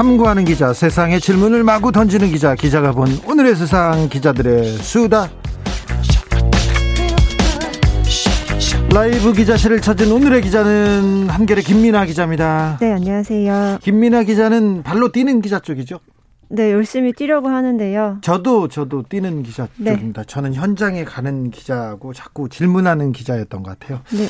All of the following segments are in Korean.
탐구하는 기자 세상의 질문을 마구 던지는 기자 기자가 본 오늘의 세상 기자들의 수다 라이브 기자실을 찾은 오늘의 기자는 한결의 김민아 기자입니다. 네, 안녕하세요. 김민아 기자는 발로 뛰는 기자 쪽이죠? 네, 열심히 뛰려고 하는데요. 저도 저도 뛰는 기자 네. 쪽입니다. 저는 현장에 가는 기자고 자꾸 질문하는 기자였던 것 같아요. 네.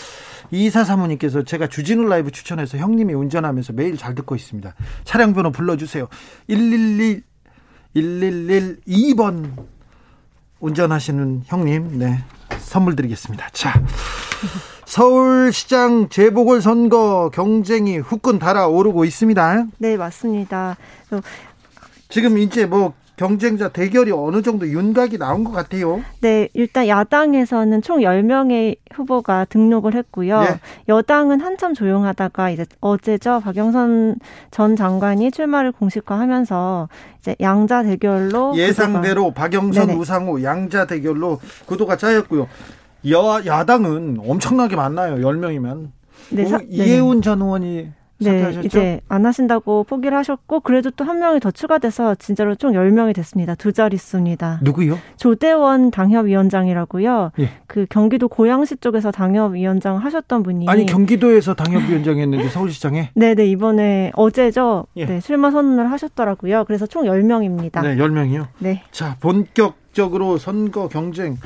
이사 사모님께서 제가 주진우 라이브 추천해서 형님이 운전하면서 매일 잘 듣고 있습니다. 차량 번호 불러주세요. 111 1112번 운전하시는 형님, 네 선물 드리겠습니다. 자, 서울시장 재보궐 선거 경쟁이 후끈 달아오르고 있습니다. 네, 맞습니다. 또, 지금 이제 뭐 경쟁자 대결이 어느 정도 윤곽이 나온 것 같아요. 네, 일단 야당에서는 총 10명의 후보가 등록을 했고요. 네. 여당은 한참 조용하다가 이제 어제죠. 박영선 전 장관이 출마를 공식화하면서 이제 양자 대결로 예상대로 박영선 네네. 우상호 양자 대결로 구도가 짜였고요. 여 야당은 엄청나게 많나요. 10명이면. 네, 사- 이혜훈 전 의원이 네, 사퇴하셨죠? 이제 안 하신다고 포기를 하셨고 그래도 또 한 명이 더 추가돼서 진짜로 총 10명이 됐습니다. 두 자릿수입니다. 누구요? 조대원 당협위원장이라고요. 예. 그 경기도 고양시 쪽에서 당협위원장 하셨던 분이 아니 경기도에서 당협위원장 했는데 서울시장에 네 네 이번에 어제죠. 예. 네 출마 선언을 하셨더라고요. 그래서 총 10명입니다. 네, 10명이요. 네, 자, 본격 적으로 선거 경쟁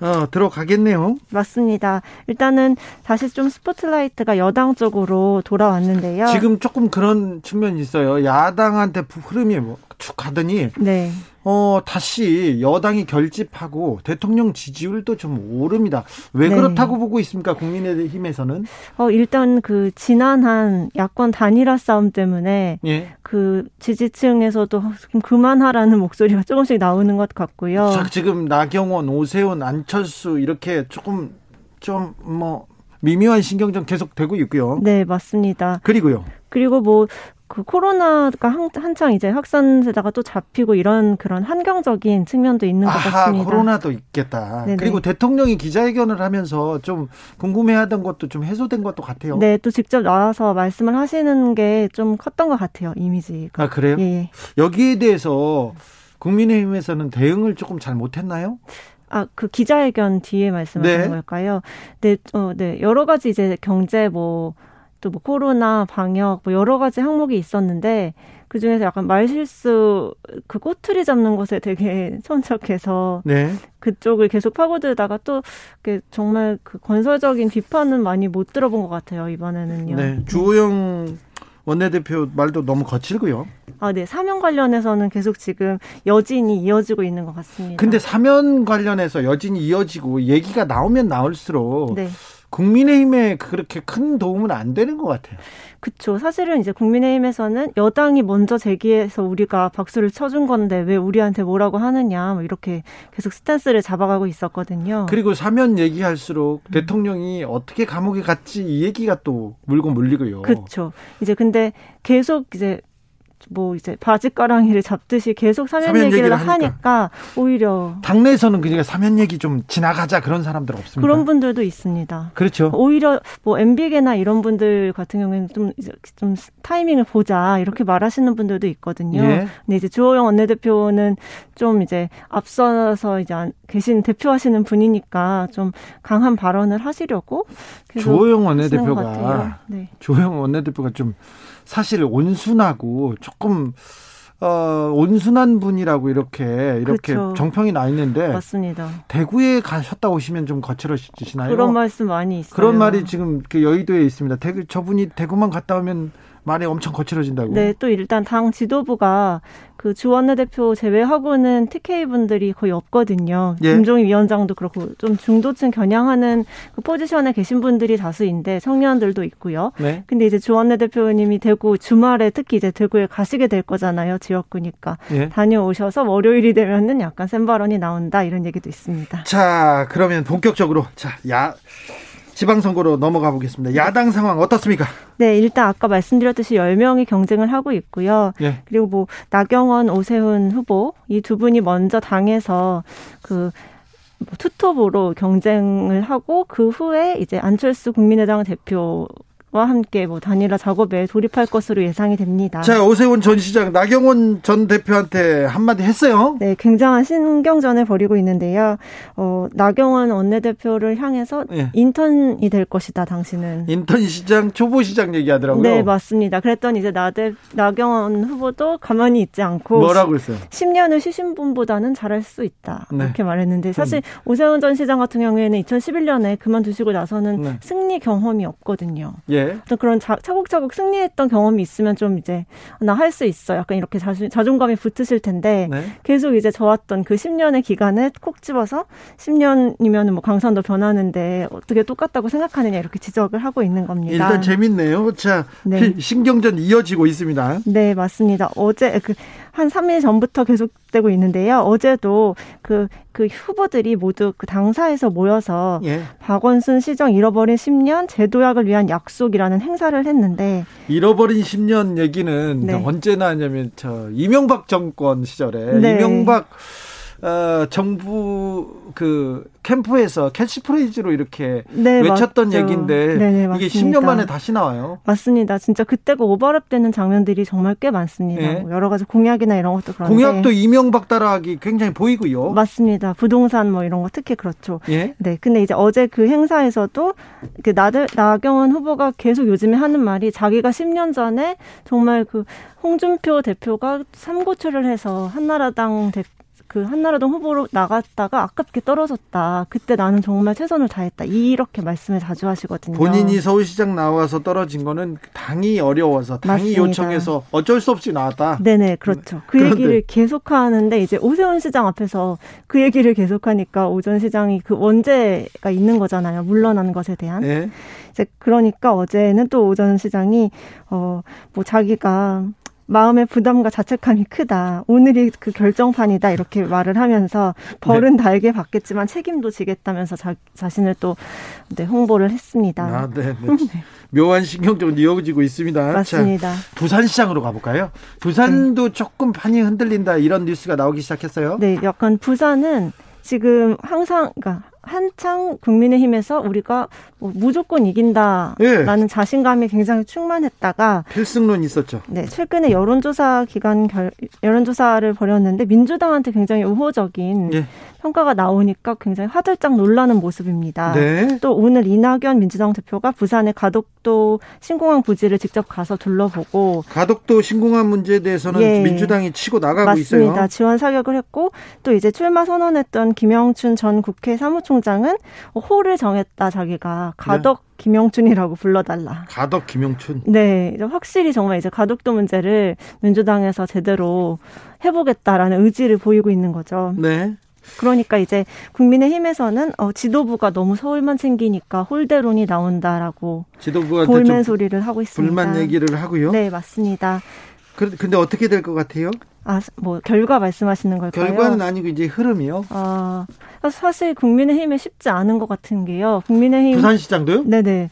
어, 들어가겠네요. 맞습니다. 일단은 다시 좀 스포트라이트가 여당 쪽으로 돌아왔는데요. 지금 조금 그런 측면이 있어요. 야당한테 흐름이 뭐축 가더니 네. 어, 다시 여당이 결집하고 대통령 지지율도 좀 오릅니다. 왜 네. 그렇다고 보고 있습니까? 국민의힘에서는? 어 일단 그 지난 한 야권 단일화 싸움 때문에 예. 그 지지층에서도 좀 그만하라는 목소리가 조금씩 나오는 것 같고요. 자, 지금 나경원, 오세훈, 안철수 이렇게 조금 좀뭐 미묘한 신경전 계속 되고 있고요. 네, 맞습니다. 그리고요. 그리고 뭐 그 코로나가 한, 한창 이제 확산세다가 또 잡히고 이런 그런 환경적인 측면도 있는 것 아하, 같습니다. 코로나도 있겠다. 네네. 그리고 대통령이 기자회견을 하면서 좀 궁금해하던 것도 좀 해소된 것도 같아요. 네, 또 직접 나와서 말씀을 하시는 게 좀 컸던 것 같아요, 이미지가. 아, 그래요? 예, 예. 여기에 대해서 국민의힘에서는 대응을 조금 잘 못했나요? 아, 그 기자회견 뒤에 말씀하시는 네. 걸까요? 네, 어, 네. 여러 가지 이제 경제 뭐, 또 뭐 코로나, 방역, 뭐 여러 가지 항목이 있었는데, 그 중에서 약간 말실수, 그 꼬투리 잡는 것에 되게 천착해서 네. 그쪽을 계속 파고들다가 또, 정말 그 건설적인 비판은 많이 못 들어본 것 같아요, 이번에는요. 네. 주호영 원내대표 말도 너무 거칠고요. 아, 네. 사면 관련해서는 계속 지금 여진이 이어지고 있는 것 같습니다. 근데 사면 관련해서 여진이 이어지고 얘기가 나오면 나올수록 네. 국민의힘에 그렇게 큰 도움은 안 되는 것 같아요. 그쵸. 사실은 이제 국민의힘에서는 여당이 먼저 제기해서 우리가 박수를 쳐준 건데 왜 우리한테 뭐라고 하느냐, 뭐 이렇게 계속 스탠스를 잡아가고 있었거든요. 그리고 사면 얘기할수록 음. 대통령이 어떻게 감옥에 갔지 이 얘기가 또 물고 물리고요. 그쵸. 이제 근데 계속 이제 뭐 이제 바지가랑이를 잡듯이 계속 사면, 사면 얘기를 얘기를 하니까. 하니까. 오히려 당내에서는 그냥 사면 얘기 좀 지나가자 그런 사람들 없습니까? 그런 분들도 있습니다. 그렇죠. 오히려 뭐 MB계나 이런 분들 같은 경우에는 좀, 이제 좀 타이밍을 보자 이렇게 말하시는 분들도 있거든요. 예. 근데 이제 주호영 원내대표는 좀 이제 앞서서 이제 안- 계신 대표하시는 분이니까 좀 강한 발언을 하시려고 주호영 원내대표가. 네. 조영 원내대표가 좀 사실 온순하고 조금 어 온순한 분이라고 이렇게 이렇게 그렇죠. 정평이 나 있는데 맞습니다. 대구에 가셨다 오시면 좀 거칠어지시나요? 그런 말씀 많이 있어요. 그런 말이 지금 그 여의도에 있습니다. 대구 저분이 대구만 갔다 오면 말이 엄청 거칠어진다고. 네, 또 일단 당 지도부가 그 주원내 대표 제외하고는 TK 분들이 거의 없거든요. 예. 김종희 위원장도 그렇고 좀 중도층 겨냥하는 그 포지션에 계신 분들이 다수인데 청년들도 있고요. 네. 근데 이제 주원내 대표님이 대구 주말에 특히 이제 대구에 가시게 될 거잖아요. 지역구니까 예. 다녀오셔서 월요일이 되면은 약간 센 발언이 나온다 이런 얘기도 있습니다. 자, 그러면 본격적으로 자, 야 지방선거로 넘어가 보겠습니다. 야당 상황 어떻습니까? 네, 일단 아까 말씀드렸듯이 10명이 경쟁을 하고 있고요. 예. 그리고 뭐 나경원, 오세훈 후보 이 두 분이 먼저 당에서 그뭐 투톱으로 경쟁을 하고 그 후에 이제 안철수 국민의당 대표 와 함께 뭐 단일화 작업에 돌입할 것으로 예상이 됩니다. 자, 오세훈 전 시장 나경원 전 대표한테 한마디 했어요? 네, 굉장한 신경전을 벌이고 있는데요. 어, 나경원 원내대표를 향해서 네. 인턴이 될 것이다, 당신은. 인턴 시장, 초보 시장 얘기하더라고요. 네, 맞습니다. 그랬더니 이제 나대, 나경원 후보도 가만히 있지 않고 뭐라고 했어요? 10년을 쉬신 분보다는 잘할 수 있다. 네. 이렇게 말했는데 사실 음. 오세훈 전 시장 같은 경우에는 2011년에 그만두시고 나서는 네. 승리 경험이 없거든요. 예. 또 그런 자, 차곡차곡 승리했던 경험이 있으면 좀 이제 나 할 수 있어. 약간 이렇게 자주, 자존감이 붙으실 텐데 네. 계속 이제 저왔던 그 10년의 기간을 콕 집어서 10년이면 뭐 강산도 변하는데 어떻게 똑같다고 생각하느냐 이렇게 지적을 하고 있는 겁니다. 일단 재밌네요. 자, 네. 신경전 이어지고 있습니다. 네, 맞습니다. 어제 그 한 3일 전부터 계속되고 있는데요. 어제도 그, 그 후보들이 모두 그 당사에서 모여서 예. 박원순 시정 잃어버린 10년 제도약을 위한 약속이라는 행사를 했는데 잃어버린 10년 얘기는 네. 언제나 하냐면 저 이명박 정권 시절에 네. 이명박 어, 정부 그 캠프에서 캐치프레이즈로 이렇게 네, 외쳤던 맞죠. 얘기인데 네네, 이게 10년 만에 다시 나와요. 맞습니다. 진짜 그때가 오버랩되는 장면들이 정말 꽤 많습니다. 네. 뭐 여러 가지 공약이나 이런 것도 그런데 공약도 이명박 따라하기 굉장히 보이고요. 맞습니다. 부동산 뭐 이런 거 특히 그렇죠. 예? 네. 근데 이제 어제 그 행사에서도 그 나들 나경원 후보가 계속 요즘에 하는 말이 자기가 10년 전에 정말 그 홍준표 대표가 삼고초를 해서 한나라당 대, 그 한나라당 후보로 나갔다가 아깝게 떨어졌다. 그때 나는 정말 최선을 다했다. 이렇게 말씀을 자주 하시거든요. 본인이 서울시장 나와서 떨어진 거는 당이 어려워서 당이 맞습니다. 요청해서 어쩔 수 없이 나왔다. 네네 그렇죠. 그 그런데. 얘기를 계속하는데 이제 오세훈 시장 앞에서 그 얘기를 계속하니까 오전 시장이 그 원죄가 있는 거잖아요. 물러난 것에 대한. 네. 이제 그러니까 어제는 또 오전 시장이 어뭐 자기가 마음의 부담과 자책감이 크다. 오늘이 그 결정판이다. 이렇게 말을 하면서 벌은 네. 달게 받겠지만 책임도 지겠다면서 자, 자신을 또 네, 홍보를 했습니다. 아, 네. 네. 네. 묘한 신경전 이어지고 있습니다. 맞습니다. 자, 부산시장으로 가볼까요? 부산도 네. 조금 판이 흔들린다. 이런 뉴스가 나오기 시작했어요. 네, 약간 부산은 지금 항상, 그러니까 한창 국민의힘에서 우리가 뭐 무조건 이긴다라는 예. 자신감이 굉장히 충만했다가 필승론 있었죠. 네, 최근에 여론조사 기간 결, 여론조사를 벌였는데 민주당한테 굉장히 우호적인 예. 평가가 나오니까 굉장히 화들짝 놀라는 모습입니다. 네. 또 오늘 이낙연 민주당 대표가 부산의 가덕도 신공항 부지를 직접 가서 둘러보고 가덕도 신공항 문제에 대해서는 예. 민주당이 치고 나가고 맞습니다. 있어요. 맞습니다. 지원 사격을 했고 또 이제 출마 선언했던 김영춘 전 국회 사무총 장은 홀을 정했다 자기가 가덕 네. 김영춘이라고 불러달라. 가덕 김영춘. 네, 확실히 정말 이제 가덕도 문제를 민주당에서 제대로 해보겠다라는 의지를 보이고 있는 거죠. 네. 그러니까 이제 국민의힘에서는 어, 지도부가 너무 서울만 챙기니까 홀대론이 나온다라고 지도부가 볼멘 소리를 하고 있습니다. 불만 얘기를 하고요. 네, 맞습니다. 그, 근데 어떻게 될 것 같아요? 아, 뭐 결과 말씀하시는 걸까요? 결과는 아니고 이제 흐름이요. 아, 사실 국민의힘에 쉽지 않은 것 같은 게요. 국민의힘 부산시장도요? 네네.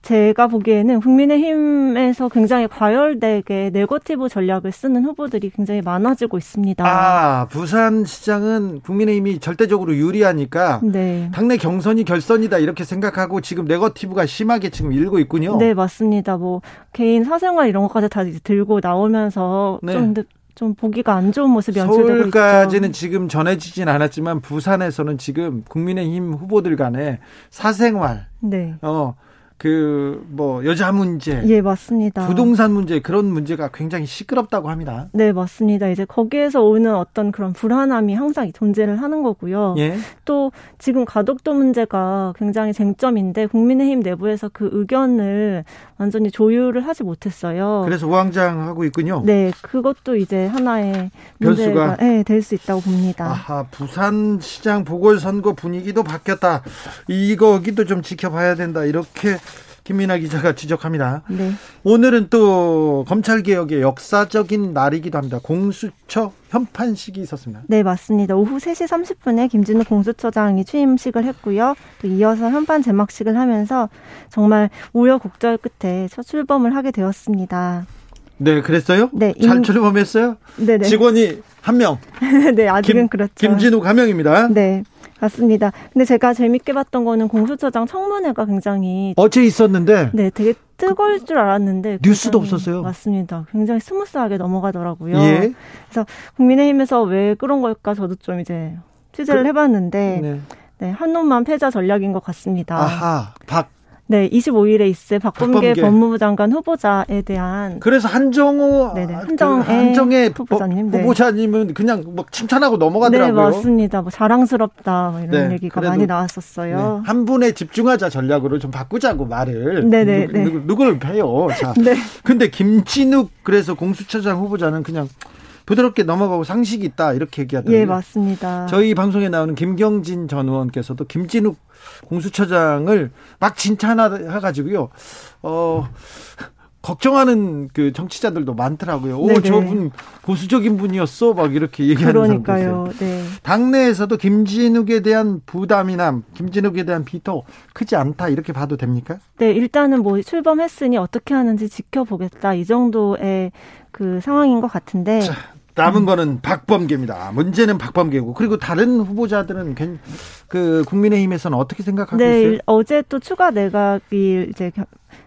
제가 보기에는 국민의힘에서 굉장히 과열되게 네거티브 전략을 쓰는 후보들이 굉장히 많아지고 있습니다. 아, 부산시장은 국민의힘이 절대적으로 유리하니까 네. 당내 경선이 결선이다 이렇게 생각하고 지금 네거티브가 심하게 지금 일고 있군요. 네, 맞습니다. 뭐 개인 사생활 이런 것까지 다 들고 나오면서 네. 좀, 좀 보기가 안 좋은 모습이 연출되고 있죠. 서울까지는 지금 전해지진 않았지만 부산에서는 지금 국민의힘 후보들 간에 사생활, 네. 어 그 뭐 여자 문제, 예 맞습니다. 부동산 문제 그런 문제가 굉장히 시끄럽다고 합니다. 네 맞습니다. 이제 거기에서 오는 어떤 그런 불안함이 항상 존재를 하는 거고요. 예. 또 지금 가덕도 문제가 굉장히 쟁점인데 국민의힘 내부에서 그 의견을 완전히 조율을 하지 못했어요. 그래서 우왕장하고 있군요. 네, 그것도 이제 하나의 문제가 네, 될수 있다고 봅니다. 아하, 부산시장 보궐선거 분위기도 바뀌었다. 이거기도 좀 지켜봐야 된다. 이렇게 김민아 기자가 지적합니다. 네. 오늘은 또 검찰 개혁의 역사적인 날이기도 합니다. 공수처 현판식이 있었습니다. 네, 맞습니다. 오후 3시 30분에 김진욱 공수처장이 취임식을 했고요. 또 이어서 현판 제막식을 하면서 정말 우여곡절 끝에 첫 출범을 하게 되었습니다. 네, 그랬어요? 네. 잘 출범했어요? 네네. 직원이 한 명. 네, 아직은 김, 그렇죠. 김진욱 가명입니다. 네. 맞습니다. 근데 제가 재밌게 봤던 거는 공수처장 청문회가 굉장히 어제 있었는데 네, 되게 뜨거울 줄 알았는데 뉴스도 없었어요. 맞습니다. 굉장히 smooth하게 넘어가더라고요. 예. 그래서 국민의힘에서 왜 그런 걸까 저도 좀 이제 취재를 그, 해봤는데 네. 네, 한 놈만 패자 전략인 것 같습니다. 아하, 박 네, 25일에 있을 박범계, 박범계, 법무부 장관 후보자에 대한 그래서 한정호 네네, 한정의, 그 한정의 후보자님 네. 후보자님은 그냥 뭐 칭찬하고 넘어가더라고요. 네, 맞습니다. 뭐 자랑스럽다 뭐 이런 네, 얘기가 많이 나왔었어요. 네, 한 분에 집중하자 전략으로 좀 바꾸자고 말을 네네 누, 네. 누, 누구를 패요. 자. 네. 근데 김진욱 그래서 공수처장 후보자는 그냥 부드럽게 넘어가고 상식이 있다 이렇게 얘기하더라고요. 예, 맞습니다. 저희 방송에 나오는 김경진 전 의원께서도 김진욱 공수처장을 막 칭찬해 가지고요. 어. 걱정하는 그 정치자들도 많더라고요. 오, 저분 보수적인 분이었어? 막 이렇게 얘기하는 그러니까요. 네. 당내에서도 김진욱에 대한 부담이나 김진욱에 대한 비토 크지 않다 이렇게 봐도 됩니까? 네, 일단은 뭐 출범했으니 어떻게 하는지 지켜보겠다 이 정도의 그 상황인 것 같은데. 자, 남은 음. 거는 박범계입니다. 문제는 박범계고 그리고 다른 후보자들은 그 국민의힘에서는 어떻게 생각하고 네, 있어요? 어제 또 추가 내각이 이제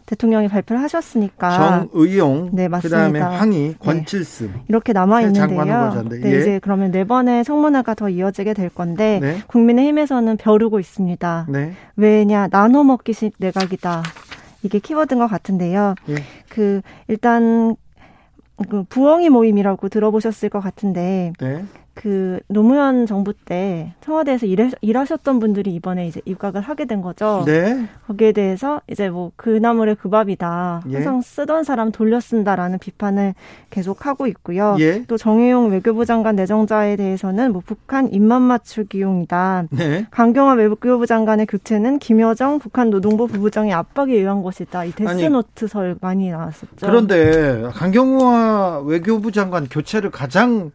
대통령이 발표를 하셨으니까 정의용, 네 맞습니다. 그다음에 황희, 네. 권칠승 네. 이렇게 남아 있는데요. 네, 예. 이제 그러면 네 번의 청문회가 더 이어지게 될 건데 네. 국민의힘에서는 벼르고 있습니다. 네. 왜냐 나눠 먹기식 내각이다. 이게 키워드인 것 같은데요. 예. 그 일단 그 부엉이 모임이라고 들어보셨을 것 같은데 네. 그 노무현 정부 때 청와대에서 일해, 일하 셨던 분들이 이번에 이제 입각을 하게 된 거죠. 네. 거기에 대해서 이제 뭐 그 나물의 그 밥이다. 예. 항상 쓰던 사람 돌려 쓴다라는 비판을 계속 하고 있고요. 예. 또 정의용 외교부 장관 내정자에 대해서는 뭐 북한 입맛 맞추기용이다. 네. 강경화 외교부 장관의 교체는 김여정 북한 노동부 부부장의 압박에 의한 것이다. 이 데스노트설 많이 나왔었죠. 그런데 강경화 외교부 장관 교체를 가장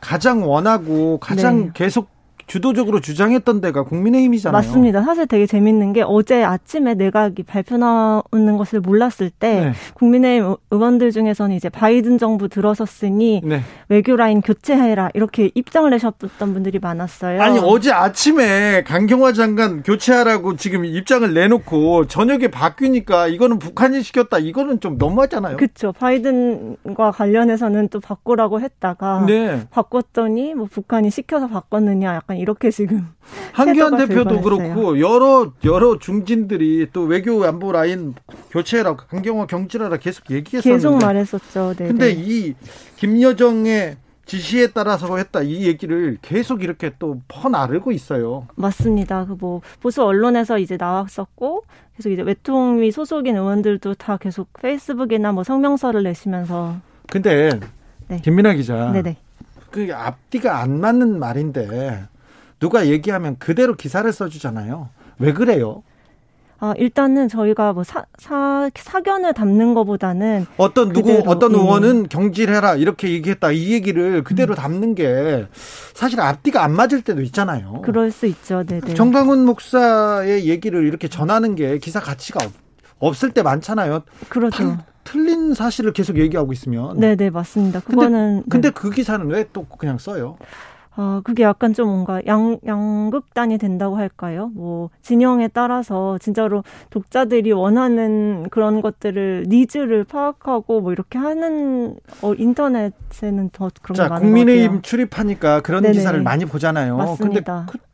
가장 원하고 가장 네. 계속 주도적으로 주장했던 데가 국민의힘이잖아요. 맞습니다. 사실 되게 재밌는 게 어제 아침에 내각이 발표 나오는 것을 몰랐을 때 네. 국민의힘 의원들 중에서는 이제 바이든 정부 들어섰으니 네. 외교 라인 교체해라 이렇게 입장을 내셨던 분들이 많았어요. 아니 어제 아침에 강경화 장관 교체하라고 지금 입장을 내놓고 저녁에 바뀌니까 이거는 북한이 시켰다. 이거는 좀 너무하잖아요. 그렇죠. 바이든과 관련해서는 또 바꾸라고 했다가 네. 바꿨더니 뭐 북한이 시켜서 바꿨느냐 약간 이렇게 지금 한기환 대표도 그렇고 여러 여러 중진들이 또 외교 안보 라인 교체해라 강경화 경질하라 계속 얘기했었는데 계속 말했었죠. 네. 근데 네. 이 김여정의 지시에 따라서 했다 이 얘기를 계속 이렇게 또 퍼나르고 있어요. 맞습니다. 그 뭐 보수 언론에서 이제 나왔었고 계속 이제 외통위 소속인 의원들도 다 계속 페이스북이나 뭐 성명서를 내시면서. 근데 네. 김민아 기자, 네네. 그 앞뒤가 안 맞는 말인데 누가 얘기하면 그대로 기사를 써주잖아요. 왜 그래요? 아, 일단은 저희가 뭐 사, 사, 사견을 담는 것보다는 어떤 누구, 그대로, 어떤 예. 의원은 예. 경질해라 이렇게 얘기했다 이 얘기를 그대로 음. 담는 게 사실 앞뒤가 안 맞을 때도 있잖아요. 그럴 수 있죠. 네네. 전광훈 목사의 얘기를 이렇게 전하는 게 기사 가치가 없, 없을 때 많잖아요. 그렇죠. 타, 틀린 사실을 계속 얘기하고 있으면. 네네, 맞습니다. 그거는. 근데, 근데 네. 그 기사는 왜 또 그냥 써요? 아, 그게 약간 좀 뭔가 양, 양극단이 된다고 할까요? 뭐, 진영에 따라서 진짜로 독자들이 원하는 그런 것들을, needs를 파악하고 뭐 이렇게 하는, 어, 인터넷에는 더 그런 자, 게 많은 국민의힘 출입하니까 그런 네네. 기사를 많이 보잖아요. 맞습니다. 근데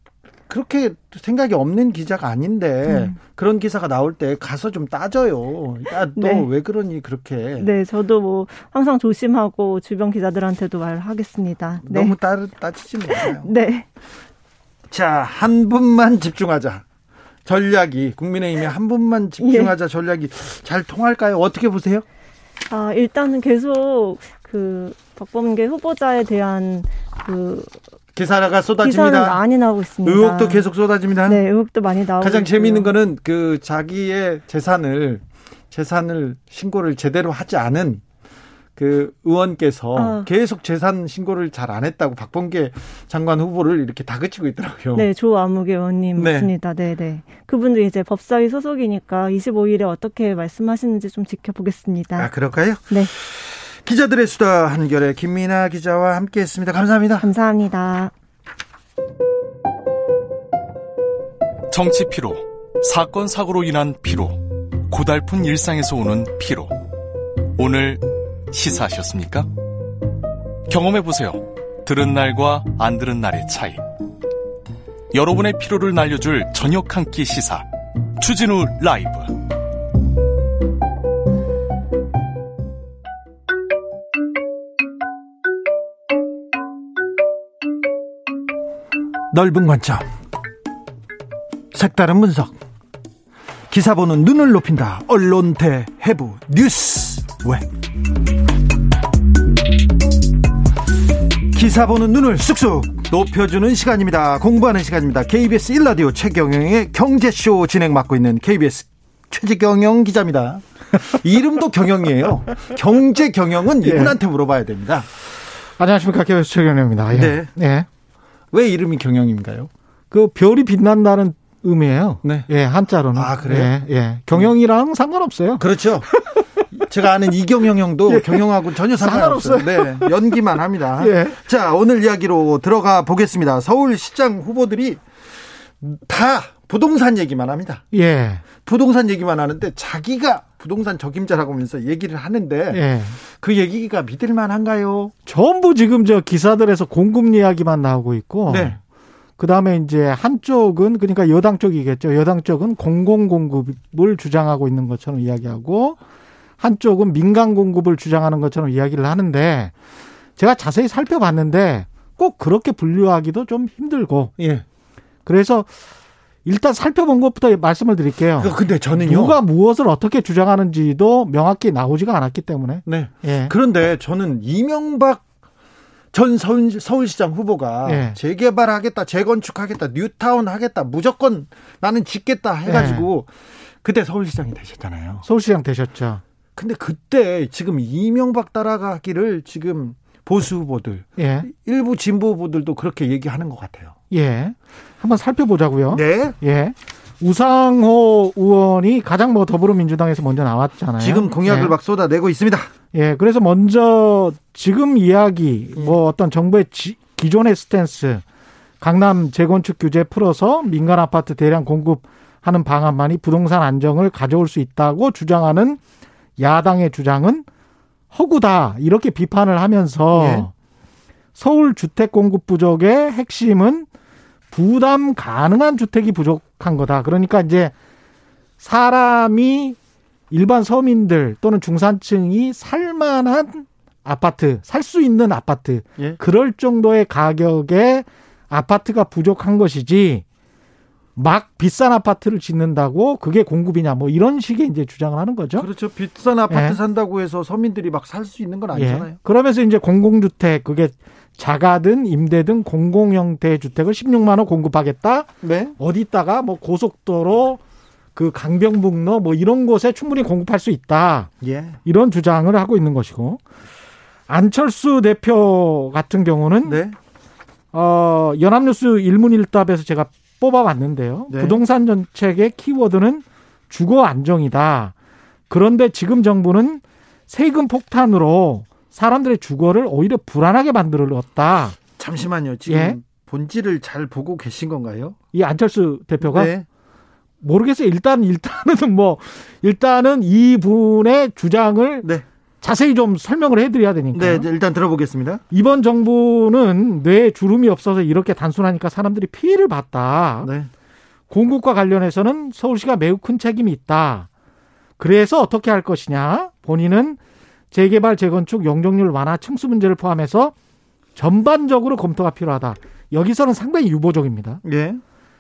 그, 그렇게 생각이 없는 기자가 아닌데 음. 그런 기사가 나올 때 가서 좀 따져요. 야, 너왜 네. 그러니 그렇게. 네, 저도 뭐 항상 조심하고 주변 기자들한테도 말하겠습니다. 네. 너무 따, 따지지 마요. 네. 자, 한 분만 집중하자. 전략이 국민의힘에 한 분만 집중하자 예. 전략이 잘 통할까요? 어떻게 보세요? 아, 일단은 계속 그 박범계 후보자에 대한 그 기사가 쏟아집니다. 기사는 많이 나오고 있습니다. 의혹도 계속 쏟아집니다. 네, 의혹도 많이 나오고 가장 있고요. 재미있는 거는 그 자기의 재산을 재산을 신고를 제대로 하지 않은 그 의원께서 아. 계속 재산 신고를 잘 안 했다고 박범계 장관 후보를 이렇게 다그치고 있더라고요. 네, 조아무개 의원님 네. 맞습니다. 네, 네. 그분도 이제 법사위 소속이니까 25일에 어떻게 말씀하시는지 좀 지켜보겠습니다. 아, 그럴까요? 네. 기자들의 수다 한결에 김민아 기자와 함께했습니다. 감사합니다. 감사합니다. 정치 피로, 사건 사고로 인한 피로, 고달픈 일상에서 오는 피로. 오늘 시사하셨습니까? 경험해 보세요. 들은 날과 안 들은 날의 차이. 여러분의 피로를 날려줄 저녁 한 끼 시사. 추진우 라이브. 넓은 관점, 색다른 분석, 기사 보는 눈을 높인다. 언론 대 해부 뉴스 왜? 기사 보는 눈을 쑥쑥 높여주는 시간입니다. 공부하는 시간입니다. KBS 1라디오 최경영의 경제쇼 진행 맡고 있는 KBS 최지경영 기자입니다. 이름도 경영이에요. 경제 경영은 예. 이분한테 물어봐야 됩니다. 안녕하십니까. KBS 최경영입니다. 예. 네. 네. 왜 이름이 경영인가요? 그 별이 빛난다는 의미예요. 네. 예, 한자로는. 아, 그래요? 예, 예. 경영이랑 상관없어요. 그렇죠. 제가 아는 이경영 형도 예. 경영하고 전혀 상관없어요. 네, 연기만 합니다. 예. 자, 오늘 이야기로 들어가 보겠습니다. 서울시장 후보들이 다 부동산 얘기만 합니다. 예. 부동산 얘기만 하는데 자기가 부동산 적임자라고 하면서 얘기를 하는데 예. 그 얘기가 믿을 만한가요? 전부 지금 저 기사들에서 공급 이야기만 나오고 있고 네. 그다음에 이제 한쪽은 그러니까 여당 쪽이겠죠. 여당 쪽은 공공 공급을 주장하고 있는 것처럼 이야기하고 한쪽은 민간 공급을 주장하는 것처럼 이야기를 하는데 제가 자세히 살펴봤는데 꼭 그렇게 분류하기도 좀 힘들고 예. 그래서 일단 살펴본 것부터 말씀을 드릴게요. 근데 저는요. 누가 무엇을 어떻게 주장하는지도 명확히 나오지가 않았기 때문에. 네. 예. 그런데 저는 이명박 전 서울, 서울 시장 후보가 예. 재개발하겠다, 재건축하겠다, 뉴타운 하겠다, 무조건 나는 짓겠다 해가지고 예. 그때 서울시장이 되셨잖아요. 서울시장 되셨죠. 근데 그때 지금 이명박 따라가기를 지금 보수 후보들, 예. 일부 진보 후보들도 그렇게 얘기하는 것 같아요. 예. 한번 살펴보자고요. 네. 예. 우상호 의원이 가장 뭐 더불어민주당에서 먼저 나왔잖아요. 지금 공약을 예. 막 쏟아내고 있습니다. 예. 그래서 먼저 지금 이야기 뭐 어떤 정부의 지, 기존의 스탠스 강남 재건축 규제 풀어서 민간 아파트 대량 공급하는 방안만이 부동산 안정을 가져올 수 있다고 주장하는 야당의 주장은 허구다 이렇게 비판을 하면서 예. 서울 주택 공급 부족의 핵심은 부담 가능한 주택이 부족한 거다. 그러니까 이제 사람이 일반 서민들 또는 중산층이 살만한 아파트, 살 수 있는 아파트, 예? 그럴 정도의 가격의 아파트가 부족한 것이지 막 비싼 아파트를 짓는다고 그게 공급이냐 뭐 이런 식의 이제 주장을 하는 거죠. 그렇죠. 비싼 아파트 예. 산다고 해서 서민들이 막 살 수 있는 건 아니잖아요. 예. 그러면서 이제 공공주택 그게 자가든 임대든 공공 형태의 주택을 16만 원 공급하겠다. 네. 어디다가 뭐 고속도로 그 강병북로 뭐 이런 곳에 충분히 공급할 수 있다. 예. 이런 주장을 하고 있는 것이고 안철수 대표 같은 경우는 네. 어 연합뉴스 일문일답에서 제가 뽑아봤는데요. 네. 부동산 정책의 키워드는 주거 안정이다. 그런데 지금 정부는 세금 폭탄으로 사람들의 주거를 오히려 불안하게 만들었다. 잠시만요. 지금 예? 본질을 잘 보고 계신 건가요? 이 안철수 대표가 네. 모르겠어요. 일단 일단은 뭐 일단은 이분의 주장을 네. 자세히 좀 설명을 해드려야 되니까. 네, 일단 들어보겠습니다. 이번 정부는 뇌에 주름이 없어서 이렇게 단순하니까 사람들이 피해를 봤다. 네. 공급과 관련해서는 서울시가 매우 큰 책임이 있다. 그래서 어떻게 할 것이냐? 본인은 재개발, 재건축, 용적률 완화, 층수 문제를 포함해서 전반적으로 검토가 필요하다. 여기서는 상당히 유보적입니다. 예.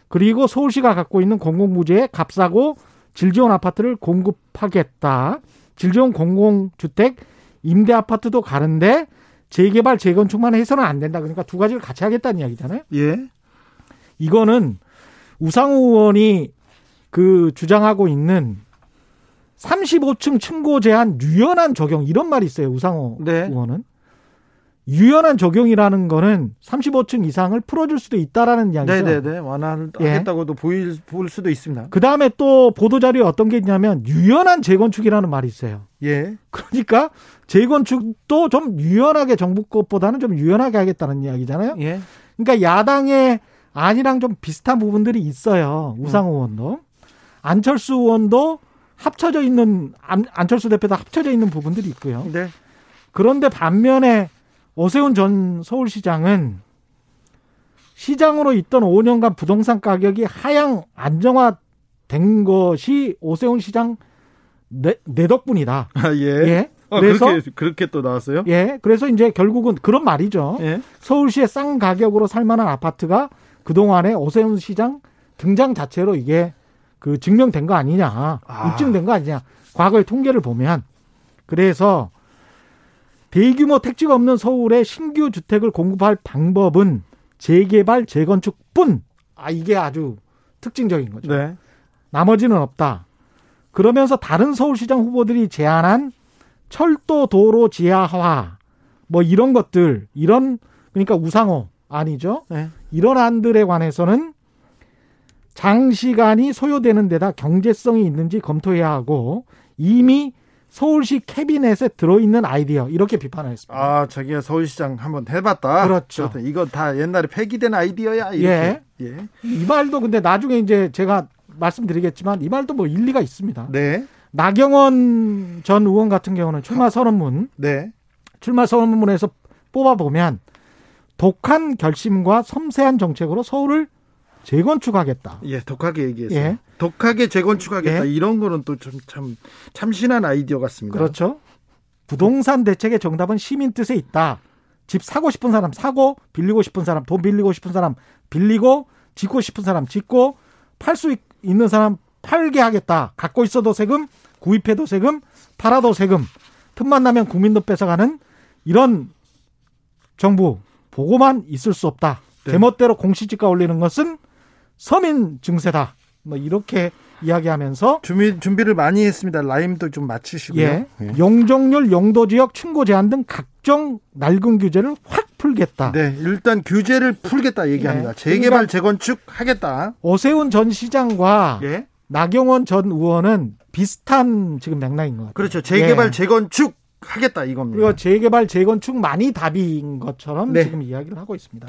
그리고 서울시가 갖고 있는 공공부지에 값싸고 질 좋은 아파트를 공급하겠다. 질 좋은 공공주택, 임대 아파트도 가는데 재개발, 재건축만 해서는 안 된다. 그러니까 두 가지를 같이 하겠다는 이야기잖아요. 예. 이거는 우상호 의원이 그 주장하고 있는 35층 층고 제한 유연한 적용 이런 말이 있어요. 우상호 네. 의원은. 유연한 적용이라는 거는 35층 이상을 풀어줄 수도 있다라는 이야기죠. 네네네. 완화하겠다고도 예. 보일, 보일 수도 있습니다. 그 다음에 또 보도자료에 어떤 게 있냐면 유연한 재건축이라는 말이 있어요. 예. 그러니까 재건축도 좀 유연하게 정부 것보다는 좀 유연하게 하겠다는 이야기잖아요. 예. 그러니까 야당의 안이랑 좀 비슷한 부분들이 있어요. 우상호 음. 의원도. 안철수 의원도 합쳐져 있는, 안, 안철수 대표도 합쳐져 있는 부분들이 있고요. 네. 그런데 반면에 오세훈 전 서울시장은 시장으로 있던 5년간 부동산 가격이 하향 안정화된 것이 오세훈 시장 내, 내 덕분이다. 아, 예. 예. 아, 그래서 그렇게, 그렇게 또 나왔어요? 예. 그래서 이제 결국은 그런 말이죠. 예. 서울시의 싼 가격으로 살 만한 아파트가 그동안에 오세훈 시장 등장 자체로 이게 그 증명된 거 아니냐. 아. 입증된 거 아니냐. 과거의 통계를 보면. 그래서 대규모 택지가 없는 서울에 신규 주택을 공급할 방법은 재개발, 재건축뿐. 아, 이게 아주 특징적인 거죠. 네. 나머지는 없다. 그러면서 다른 서울시장 후보들이 제안한 철도 도로 지하화 뭐 이런 것들 이런 그러니까 우상호 아니죠. 네. 이런 안들에 관해서는 장시간이 소요되는 데다 경제성이 있는지 검토해야 하고 이미 서울시 캐비넷에 들어있는 아이디어 이렇게 비판을 했습니다. 아, 자기가 서울시장 한번 해봤다. 그렇죠. 이거 다 옛날에 폐기된 아이디어야. 이렇게. 예. 예. 이 말도 근데 나중에 이제 제가 말씀드리겠지만 이 말도 뭐 일리가 있습니다. 네. 나경원 전 의원 같은 경우는 출마 선언문. 네. 출마 선언문에서 뽑아 보면 독한 결심과 섬세한 정책으로 서울을 재건축하겠다. 예, 독하게 얘기했어요. 예. 독하게 재건축하겠다. 예. 이런 거는 또좀참 참신한 아이디어 같습니다. 그렇죠. 부동산 대책의 정답은 시민 뜻에 있다. 집 사고 싶은 사람 사고, 빌리고 싶은 사람 돈 빌리고 싶은 사람 빌리고, 짓고 싶은 사람 짓고, 팔 수 있는 사람 팔게 하겠다. 갖고 있어도 세금, 구입해도 세금, 팔아도 세금. 틈만 나면 국민도 뺏어가는 이런 정부 보고만 있을 수 없다. 네. 제멋대로 공시지가 올리는 것은 서민 증세다. 뭐 이렇게 이야기하면서 준비 준비를 많이 했습니다. 라임도 좀 맞추시고요. 예. 예. 용적률, 용도 지역, 층고 제한 등 각종 낡은 규제를 확 풀겠다. 네, 일단 규제를 풀겠다 얘기합니다. 예. 재개발, 그러니까 재건축 하겠다. 오세훈 전 시장과 예. 나경원 전 의원은 비슷한 지금 맥락인 것 같아요. 그렇죠. 재개발, 예. 재건축 하겠다 이겁니다. 그리고 재개발, 재건축 많이 답인 것처럼 네. 지금 이야기를 하고 있습니다.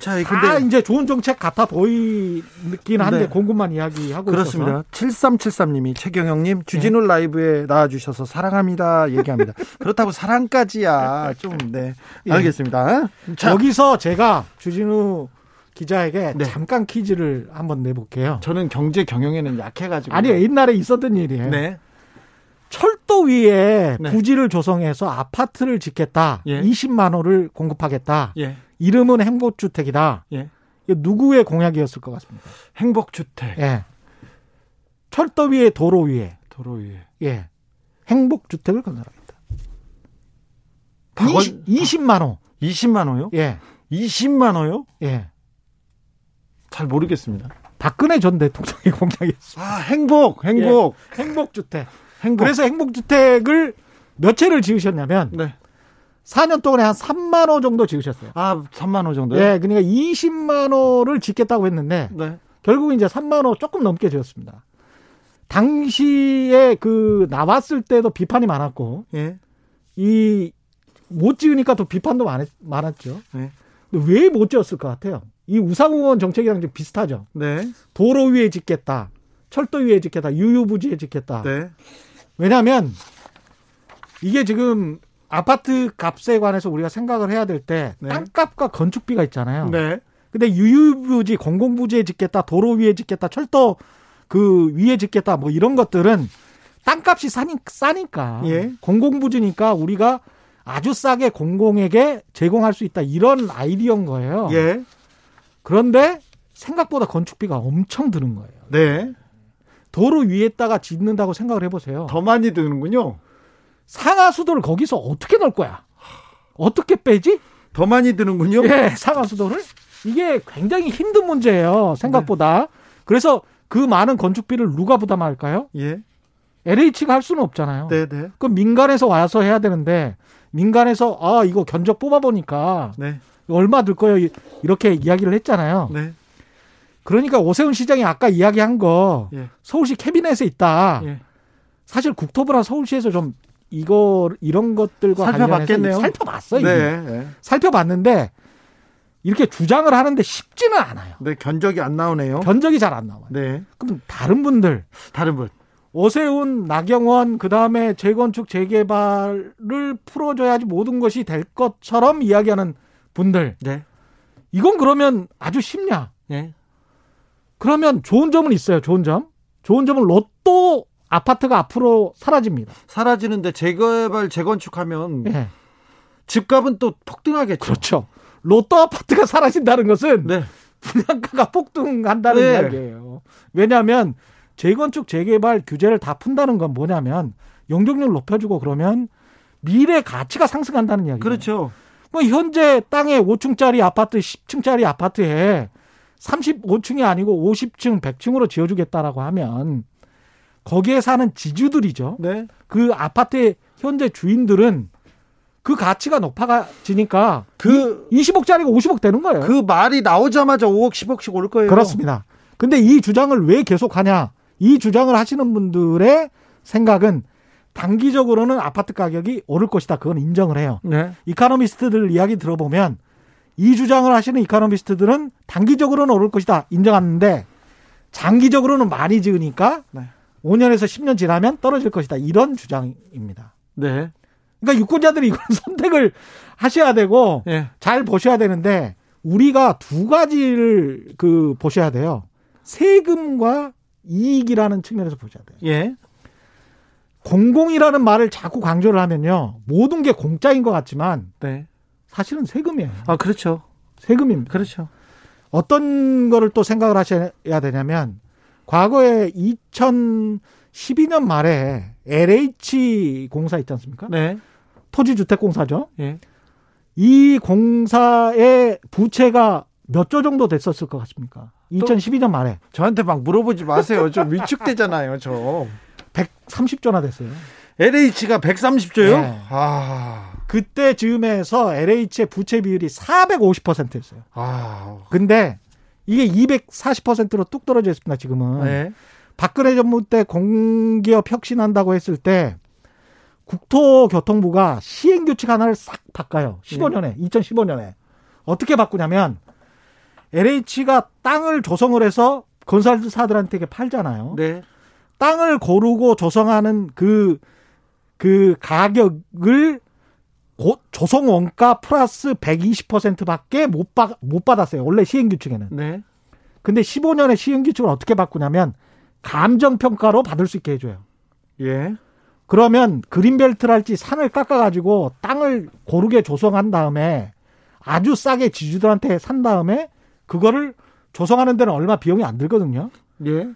예. 자, 근데 다 이제 좋은 정책 같아 보이긴 한데 네. 공급만 이야기하고 그렇습니다. 있어서. 7373님이 최경영님 주진우 네. 라이브에 나와주셔서 사랑합니다 얘기합니다. 그렇다고 사랑까지야 좀 네. 예. 알겠습니다. 자. 여기서 제가 주진우 기자에게 네. 잠깐 퀴즈를 한번 내볼게요. 저는 경제 경영에는 약해가지고 아니요 옛날에 있었던 일이에요. 네. 철도 위에 네. 부지를 조성해서 아파트를 짓겠다. 예. 20만 호를 공급하겠다. 예. 이름은 행복주택이다. 예. 누구의 공약이었을 것 같습니까? 행복주택. 예. 철도 위에 도로 위에. 도로 위에. 예. 행복주택을 건설하겠다. 박원, 20, 20만 호. 20만 호요? 예. 20만 호요? 예. 잘 모르겠습니다. 박근혜 전 대통령이 공약이었어요. 아, 행복, 행복. 예. 행복주택. 행복. 그래서 행복주택을 몇 채를 지으셨냐면 네. 4년 동안에 한 3만 호 정도 지으셨어요. 아, 3만 호 정도요? 네, 그러니까 20만 호를 짓겠다고 했는데 네. 결국 이제 3만 호 조금 넘게 지었습니다. 당시에 그 나왔을 때도 비판이 많았고 예. 이못 지으니까 또 비판도 많았, 많았죠. 예. 왜못 지었을 것 같아요? 이 우상공원 정책이랑 좀 비슷하죠. 네. 도로 위에 짓겠다. 철도 위에 짓겠다. 유유부지에 짓겠다. 네. 왜냐하면 이게 지금 아파트 값에 관해서 우리가 생각을 해야 될때 네. 땅값과 건축비가 있잖아요. 네. 근데 유유부지 공공부지에 짓겠다, 도로 위에 짓겠다, 철도 그 위에 짓겠다, 뭐 이런 것들은 땅값이 싸니, 싸니까 예. 공공부지니까 우리가 아주 싸게 공공에게 제공할 수 있다 이런 아이디어인 거예요. 예. 그런데 생각보다 건축비가 엄청 드는 거예요. 네. 도로 위에다가 짓는다고 생각을 해보세요. 더 많이 드는군요. 상하수도를 거기서 어떻게 넣을 거야? 어떻게 빼지? 더 많이 드는군요. 예, 상하수도를 이게 굉장히 힘든 문제예요. 생각보다. 네. 그래서 그 많은 건축비를 누가 부담할까요? 예. LH가 할 수는 없잖아요. 네, 네. 그럼 민간에서 와서 해야 되는데 민간에서 아 이거 견적 뽑아보니까 네. 얼마 들 거예요 이렇게 이야기를 했잖아요. 네. 그러니까 오세훈 시장이 아까 이야기한 거 예. 서울시 캐비넷에 있다. 예. 사실 국토부랑 서울시에서 좀 이거 이런 것들과 살펴봤겠네요. 살펴봤어요. 네, 네. 살펴봤는데 이렇게 주장을 하는데 쉽지는 않아요. 네, 견적이 안 나오네요. 견적이 잘 안 나와요. 네. 그럼 다른 분들, 다른 분, 오세훈, 나경원, 그 다음에 재건축, 재개발을 풀어줘야지 모든 것이 될 것처럼 이야기하는 분들. 네. 이건 그러면 아주 쉽냐? 네. 그러면 좋은 점은 있어요. 좋은 점. 좋은 점은 로또 아파트가 앞으로 사라집니다. 사라지는데 재개발, 재건축하면 네. 집값은 또 폭등하겠죠. 그렇죠. 로또 아파트가 사라진다는 것은 네. 분양가가 폭등한다는 네. 이야기예요. 왜냐하면 재건축 재개발 규제를 다 푼다는 건 뭐냐면 용적률 높여주고 그러면 미래 가치가 상승한다는 이야기예요. 그렇죠. 뭐 현재 땅에 5층짜리 아파트, 10층짜리 아파트에 35층이 아니고 50층, 100층으로 지어주겠다라고 하면 거기에 사는 지주들이죠. 네. 그 아파트의 현재 주인들은 그 가치가 높아지니까 그 20억짜리가 50억 되는 거예요. 그 말이 나오자마자 5억, 10억씩 올 거예요. 그렇습니다. 근데 이 주장을 왜 계속하냐? 이 주장을 하시는 분들의 생각은 단기적으로는 아파트 가격이 오를 것이다. 그건 인정을 해요. 네. 이카노미스트들 이야기 들어보면 이 주장을 하시는 이카노미스트들은 단기적으로는 오를 것이다. 인정하는데 장기적으로는 많이 지으니까 네. 5년에서 10년 지나면 떨어질 것이다. 이런 주장입니다. 네. 그러니까 유권자들이 이걸 선택을 하셔야 되고 네. 잘 보셔야 되는데 우리가 두 가지를 그 보셔야 돼요. 세금과 이익이라는 측면에서 보셔야 돼요. 예. 공공이라는 말을 자꾸 강조를 하면요. 모든 게 공짜인 것 같지만 네. 사실은 세금이에요. 아, 그렇죠. 세금입니다. 그렇죠. 어떤 거를 또 생각을 하셔야 되냐면 과거에 2012년 말에 LH 공사 있지 않습니까? 네. 토지주택공사죠. 예. 이 공사의 부채가 몇 조 정도 됐었을 것 같습니까? 2012년 말에. 저한테 막 물어보지 마세요. 좀 위축되잖아요, 저. 130조나 됐어요. LH가 130조요? 네. 아. 그때 즈음에서 LH의 부채 비율이 450%였어요. 아. 근데 이게 240%로 뚝 떨어져 있습니다, 지금은. 네. 박근혜 정부 때 공기업 혁신한다고 했을 때 국토교통부가 시행규칙 하나를 싹 바꿔요. 15년에, 네. 2015년에. 어떻게 바꾸냐면 LH가 땅을 조성을 해서 건설사들한테 팔잖아요. 네. 땅을 고르고 조성하는 그, 그 가격을 고, 조성 원가 플러스 120%밖에 못, 받, 못 받았어요. 원래 시행 규칙에는. 네. 근데 15년에 시행 규칙을 어떻게 바꾸냐면 감정 평가로 받을 수 있게 해줘요. 예. 그러면 그린벨트랄지 산을 깎아가지고 땅을 고르게 조성한 다음에 아주 싸게 지주들한테 산 다음에 그거를 조성하는 데는 얼마 비용이 안 들거든요. 예.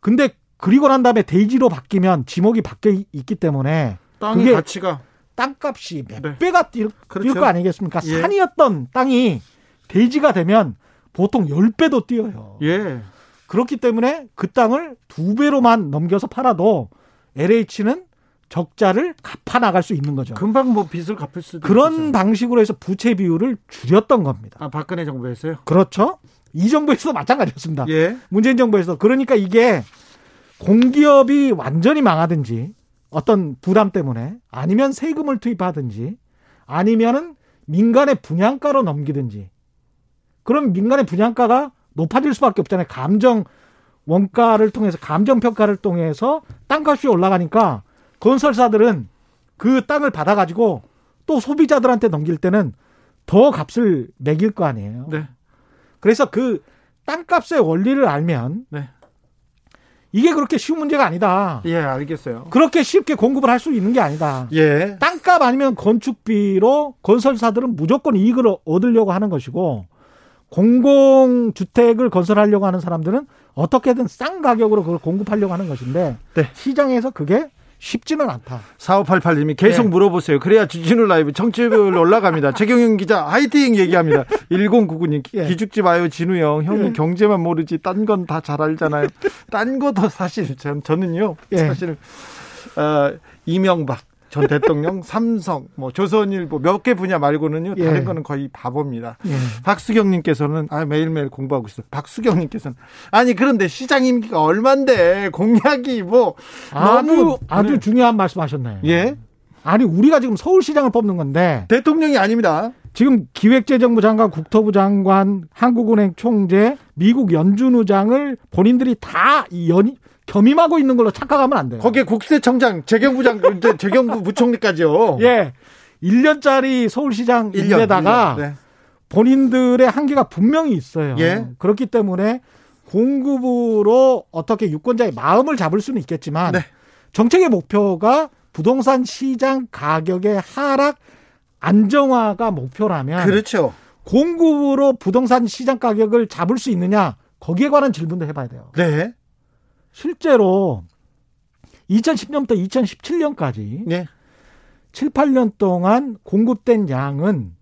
근데 그리고 난 다음에 대지로 바뀌면 지목이 바뀌어 있기 때문에 땅의 가치가 땅값이 몇 네. 배가 뛸, 그렇죠. 뛸거 아니겠습니까? 예. 산이었던 땅이 대지가 되면 보통 10배도 뛰어요. 예. 그렇기 때문에 그 땅을 두 배로만 넘겨서 팔아도 LH는 적자를 갚아 나갈 수 있는 거죠. 금방 뭐 빚을 갚을 수도 그런 있겠죠. 방식으로 해서 부채 비율을 줄였던 겁니다. 아, 박근혜 정부에서요? 그렇죠. 이 정부에서도 마찬가지였습니다. 예. 문재인 정부에서 그러니까 이게 공기업이 완전히 망하든지 어떤 부담 때문에 아니면 세금을 투입하든지 아니면은 민간의 분양가로 넘기든지 그럼 민간의 분양가가 높아질 수밖에 없잖아요. 감정 원가를 통해서 감정 평가를 통해서 땅값이 올라가니까 건설사들은 그 땅을 받아 가지고 또 소비자들한테 넘길 때는 더 값을 매길 거 아니에요. 네. 그래서 그 땅값의 원리를 알면 네. 이게 그렇게 쉬운 문제가 아니다. 예, 알겠어요. 그렇게 쉽게 공급을 할 수 있는 게 아니다. 예. 땅값 아니면 건축비로 건설사들은 무조건 이익을 얻으려고 하는 것이고 공공주택을 건설하려고 하는 사람들은 어떻게든 싼 가격으로 그걸 공급하려고 하는 것인데 네. 시장에서 그게 쉽지는 않다. 4588님이 계속 네. 물어보세요. 그래야 주진우 라이브 청취율 올라갑니다. 최경영 기자 화이팅 얘기합니다. 1099님 예. 기죽지 마요 진우 형. 형은 예. 경제만 모르지 딴 건 다 잘 알잖아요. 딴 거도 사실 전, 저는요. 예. 사실은 어, 이명박 전 대통령, 삼성, 뭐 조선일보 몇 개 분야 말고는요 예. 다른 거는 거의 바보입니다. 예. 박수경님께서는 아 매일매일 공부하고 있어. 박수경님께서는 아니 그런데 시장 임기가 얼만데 공약이 뭐 아주 너무 아주 네. 중요한 말씀하셨네요. 예. 아니 우리가 지금 서울시장을 뽑는 건데 대통령이 아닙니다. 지금 기획재정부 장관, 국토부 장관, 한국은행 총재, 미국 연준 의장을 본인들이 다 연, 겸임하고 있는 걸로 착각하면 안 돼요. 거기에 국세청장, 재경부장, 재경부 부총리까지요. 예. 1년짜리 서울시장 1년, 인데다가 1년, 네. 본인들의 한계가 분명히 있어요. 예. 그렇기 때문에 공급으로 어떻게 유권자의 마음을 잡을 수는 있겠지만 네. 정책의 목표가 부동산 시장 가격의 하락 안정화가 목표라면 그렇죠. 공급으로 부동산 시장 가격을 잡을 수 있느냐 거기에 관한 질문도 해봐야 돼요. 네. 실제로 2010년부터 2017년까지 네. 7, 8년 동안 공급된 양은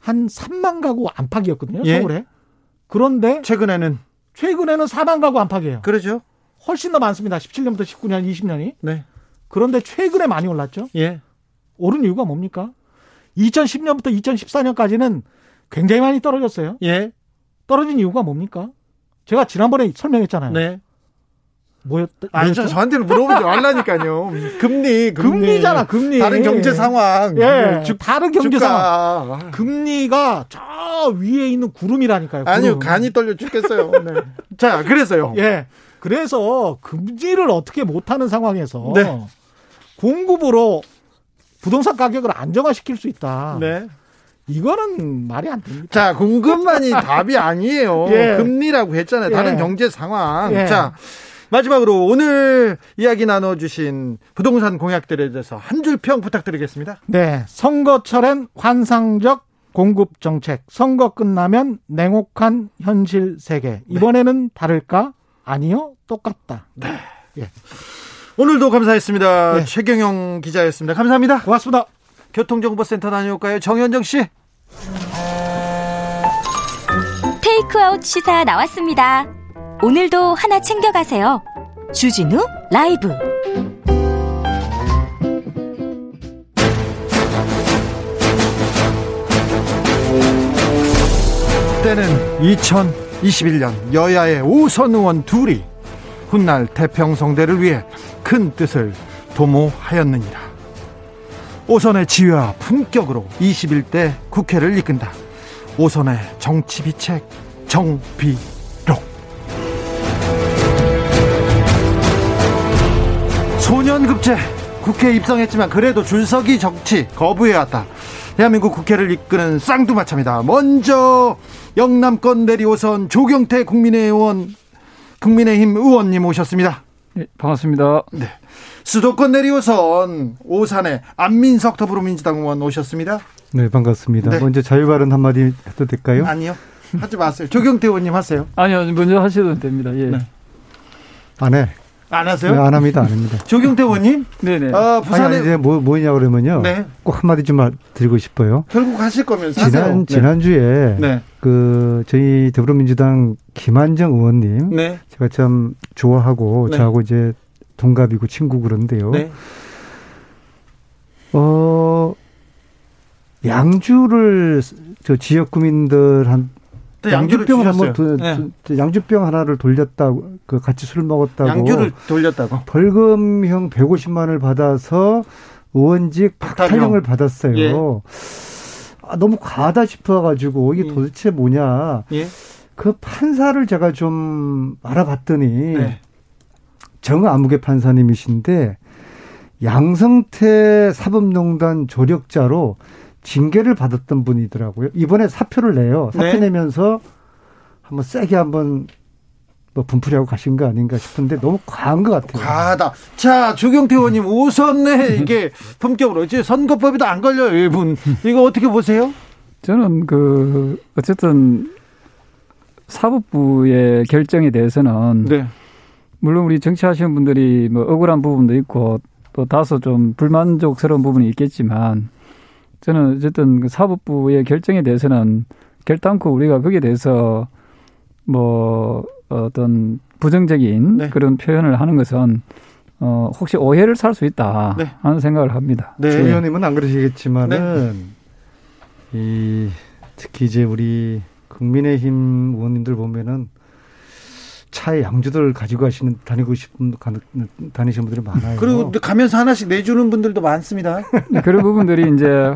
한 3만 가구 안팎이었거든요. 예. 서울에. 그런데 최근에는 최근에는 4만 가구 안팎이에요. 그렇죠. 훨씬 더 많습니다. 17년부터 19년, 20년이. 네. 그런데 최근에 많이 올랐죠. 예. 오른 이유가 뭡니까? 2010년부터 2014년까지는 굉장히 많이 떨어졌어요. 예. 떨어진 이유가 뭡니까? 제가 지난번에 설명했잖아요. 네. 뭐였다? 아니, 저 저한테는 물어보지 말라니까요. 금리, 금리. 잖아 금리. 다른 경제 상황. 예. 주, 다른 경제 주가. 상황. 금리가 저 위에 있는 구름이라니까요. 구름. 아니요, 간이 떨려 죽겠어요. 네. 자, 그래서요. 예. 그래서 금리를 어떻게 못하는 상황에서 네. 공급으로 부동산 가격을 안정화시킬 수 있다. 네. 이거는 말이 안 됩니다. 자, 공급만이 답이 아니에요. 예. 금리라고 했잖아요. 다른 예. 경제 상황. 예. 자, 마지막으로 오늘 이야기 나눠주신 부동산 공약들에 대해서 한 줄 평 부탁드리겠습니다. 네. 선거철엔 환상적 공급 정책. 선거 끝나면 냉혹한 현실 세계. 이번에는 네. 다를까? 아니요. 똑같다. 네. 예. 오늘도 감사했습니다. 네. 최경영 기자였습니다. 감사합니다. 고맙습니다. 교통정보센터 다녀올까요? 정현정 씨. 테이크아웃 시사 나왔습니다. 오늘도 하나 챙겨가세요. 주진우 라이브. 때는 2021년 여야의 오선 의원 둘이 훗날 태평성대를 위해 큰 뜻을 도모하였느니라. 오선의 지혜와 품격으로 21대 국회를 이끈다. 오선의 정치 비책 정비 소년급제 국회에 입성했지만 그래도 줄서기 정치 거부해왔다. 대한민국 국회를 이끄는 쌍두마차입니다. 먼저 영남권 내리오선 조경태 국민의원 국민의힘 의원님 오셨습니다. 네, 반갑습니다. 네. 수도권 내리오선 오산의 안민석 더불어민주당 의원 오셨습니다. 네, 반갑습니다. 네. 먼저 자유발언 한마디 해도 될까요? 아니요. 하지 마세요. 조경태 의원님 하세요. 아니요, 먼저 하셔도 됩니다. 예. 네. 안 해. 안 하세요? 네, 안 합니다, 안 합니다. 조경태 의원님? 네네. 아, 부산에. 아니, 이제 뭐, 뭐냐 그러면요. 네. 꼭 한마디 좀 드리고 싶어요. 결국 하실 거면서. 지난, 네. 지난주에. 네. 그, 저희 더불어민주당 김한정 의원님. 네. 제가 참 좋아하고, 네. 저하고 이제 동갑이고 친구 그런데요. 네. 어, 양주를 저 지역 구민들한 양주병 한번 도, 네. 양주병 하나를 돌렸다고 그 같이 술 먹었다고 양주를 돌렸다고 벌금형 150만을 받아서 의원직 박탈형을 받았어요. 예. 아, 너무 과하다 싶어가지고 이게 예. 도대체 뭐냐. 예. 그 판사를 제가 좀 알아봤더니 네. 정아무개 판사님이신데 양성태 사법농단 조력자로 징계를 받았던 분이더라고요. 이번에 사표를 내요. 사표 네. 내면서 한번 세게 한번 뭐 분풀이하고 가신 거 아닌가 싶은데 너무 과한 것 같아요. 과하다. 자, 조경태 의원님 우선네 이게 품격으로 이제 선거법에도 안 걸려요, 일분. 이거 어떻게 보세요? 저는 그 어쨌든 사법부의 결정에 대해서는 네. 물론 우리 정치하시는 분들이 뭐 억울한 부분도 있고 또 다소 좀 불만족스러운 부분이 있겠지만 저는 어쨌든 그 사법부의 결정에 대해서는 결단코 우리가 거기에 대해서 뭐 어떤 부정적인 네. 그런 표현을 하는 것은 어 혹시 오해를 살 수 있다 네. 하는 생각을 합니다. 네. 조 의원님은 안 그러시겠지만은 네. 이 특히 이제 우리 국민의힘 의원님들 보면은 차에 양주들 가지고 가시는 다니고 싶은 다니시는 분들이 많아요. 그리고 가면서 하나씩 내주는 분들도 많습니다. 네, 그런 부분들이 이제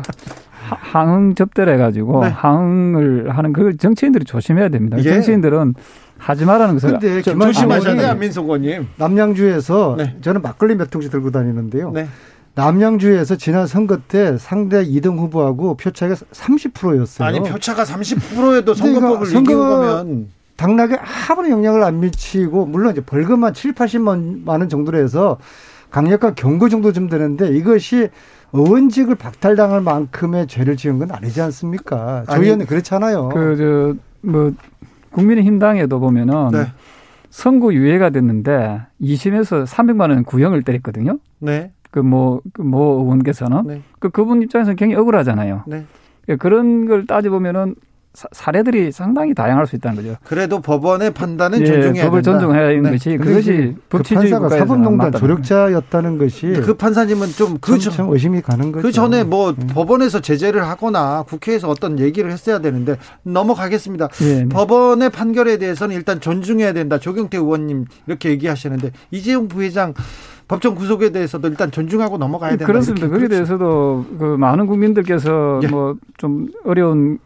항응 접대를 해가지고 네. 항응을 하는 그 정치인들이 조심해야 됩니다. 예. 정치인들은 하지 말라는 것을 근데 조심하셔야 돼요, 안민석 의원님. 남양주에서 네. 저는 막걸리 몇 통씩 들고 다니는데요. 네. 남양주에서 지난 선거 때 상대 2등 후보하고 표차가 30%였어요. 아니 표차가 30%에도 선거법을 선거, 이긴 거면 당락에 아무런 영향을 안 미치고 물론 이제 벌금만 7, 80만 원 정도로 해서 강력한 경고 정도 좀 되는데 이것이 의원직을 박탈당할 만큼의 죄를 지은 건 아니지 않습니까? 조 의원은 그렇잖아요. 그, 저, 뭐, 국민의힘당에도 보면은 네. 선고 유예가 됐는데 2심에서 300만 원 구형을 때렸거든요. 네. 그 뭐, 의원께서는. 네. 그 그분 입장에서는 굉장히 억울하잖아요. 네. 그런 걸 따져 보면은 사 례들이 상당히 다양할 수 있다는 거죠. 그래도 법원의 판단은 예, 존중해야 법을 된다. 존중해야 하는 네. 것이 그것이 그 판사가 사법농단 조력자였다는 것이 그 판사님은 좀그 좀 의심이 가는 거죠. 그 전에 뭐 네. 법원에서 제재를 하거나 국회에서 어떤 얘기를 했어야 되는데 넘어가겠습니다. 네, 법원의 판결에 대해서는 일단 존중해야 된다. 조경태 의원님 이렇게 얘기하시는데 이재용 부회장 법정 구속에 대해서도 일단 존중하고 넘어가야 된다. 그렇습니다. 거기에 대해서도 그 많은 국민들께서 예. 뭐좀 어려운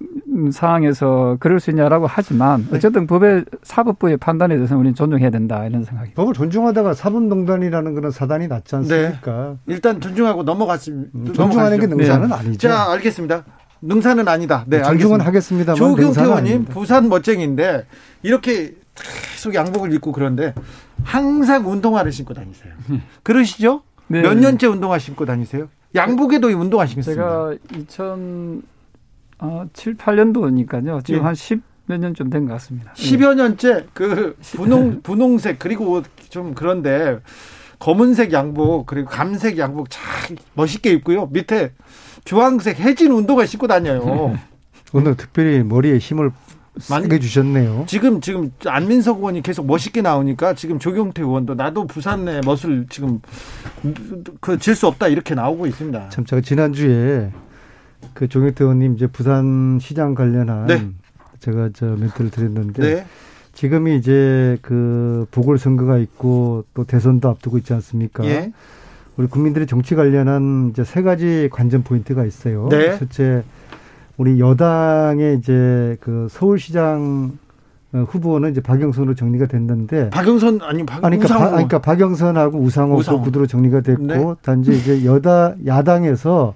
상황에서 그럴 수 있냐라고 하지만 네. 어쨌든 법의 사법부의 판단에 대해서 우리는 존중해야 된다 이런 생각이. 법을 존중하다가 사법농단이라는 그런 사단이 났지 않습니까? 네. 일단 존중하고 넘어갔습니다. 음, 존중하는 게 능사는 네. 아니죠. 자 알겠습니다. 능사는 아니다. 네, 존중은 하겠습니다. 조경태 의원님 부산 멋쟁인데 이렇게 계속 양복을 입고 그런데 항상 운동화를 신고 다니세요. 그러시죠? 네. 몇 년째 운동화 신고 다니세요? 양복에도 운동화 신습니다 제가 2007, 8년도니까요. 지금 예. 한10 몇년좀된것 같습니다. 10여 년째 그 분홍 분홍색 그리고 좀 그런데 검은색 양복 그리고 감색 양복 참 멋있게 입고요. 밑에 주황색 해진 운동화 신고 다녀요. 오늘 특별히 머리에 힘을 많이 주셨네요. 지금 지금 안민석 의원이 계속 멋있게 나오니까 지금 조경태 의원도 나도 부산의 멋을 지금 그 질 수 없다 이렇게 나오고 있습니다. 참 제가 지난주에 그 조경태 의원님 이제 부산 시장 관련한 네. 제가 저 멘트를 드렸는데 네. 지금이 이제 그 보궐 선거가 있고 또 대선도 앞두고 있지 않습니까? 예. 우리 국민들의 정치 관련한 이제 세 가지 관전 포인트가 있어요. 네. 첫째 우리 여당의 이제 그 서울시장 어, 후보는 이제 박영선으로 정리가 됐는데 박영선 아니 박, 아니, 그러니까, 바, 그러니까 박영선하고 우상호. 구두로 정리가 됐고 네. 단지 이제 여다 야당에서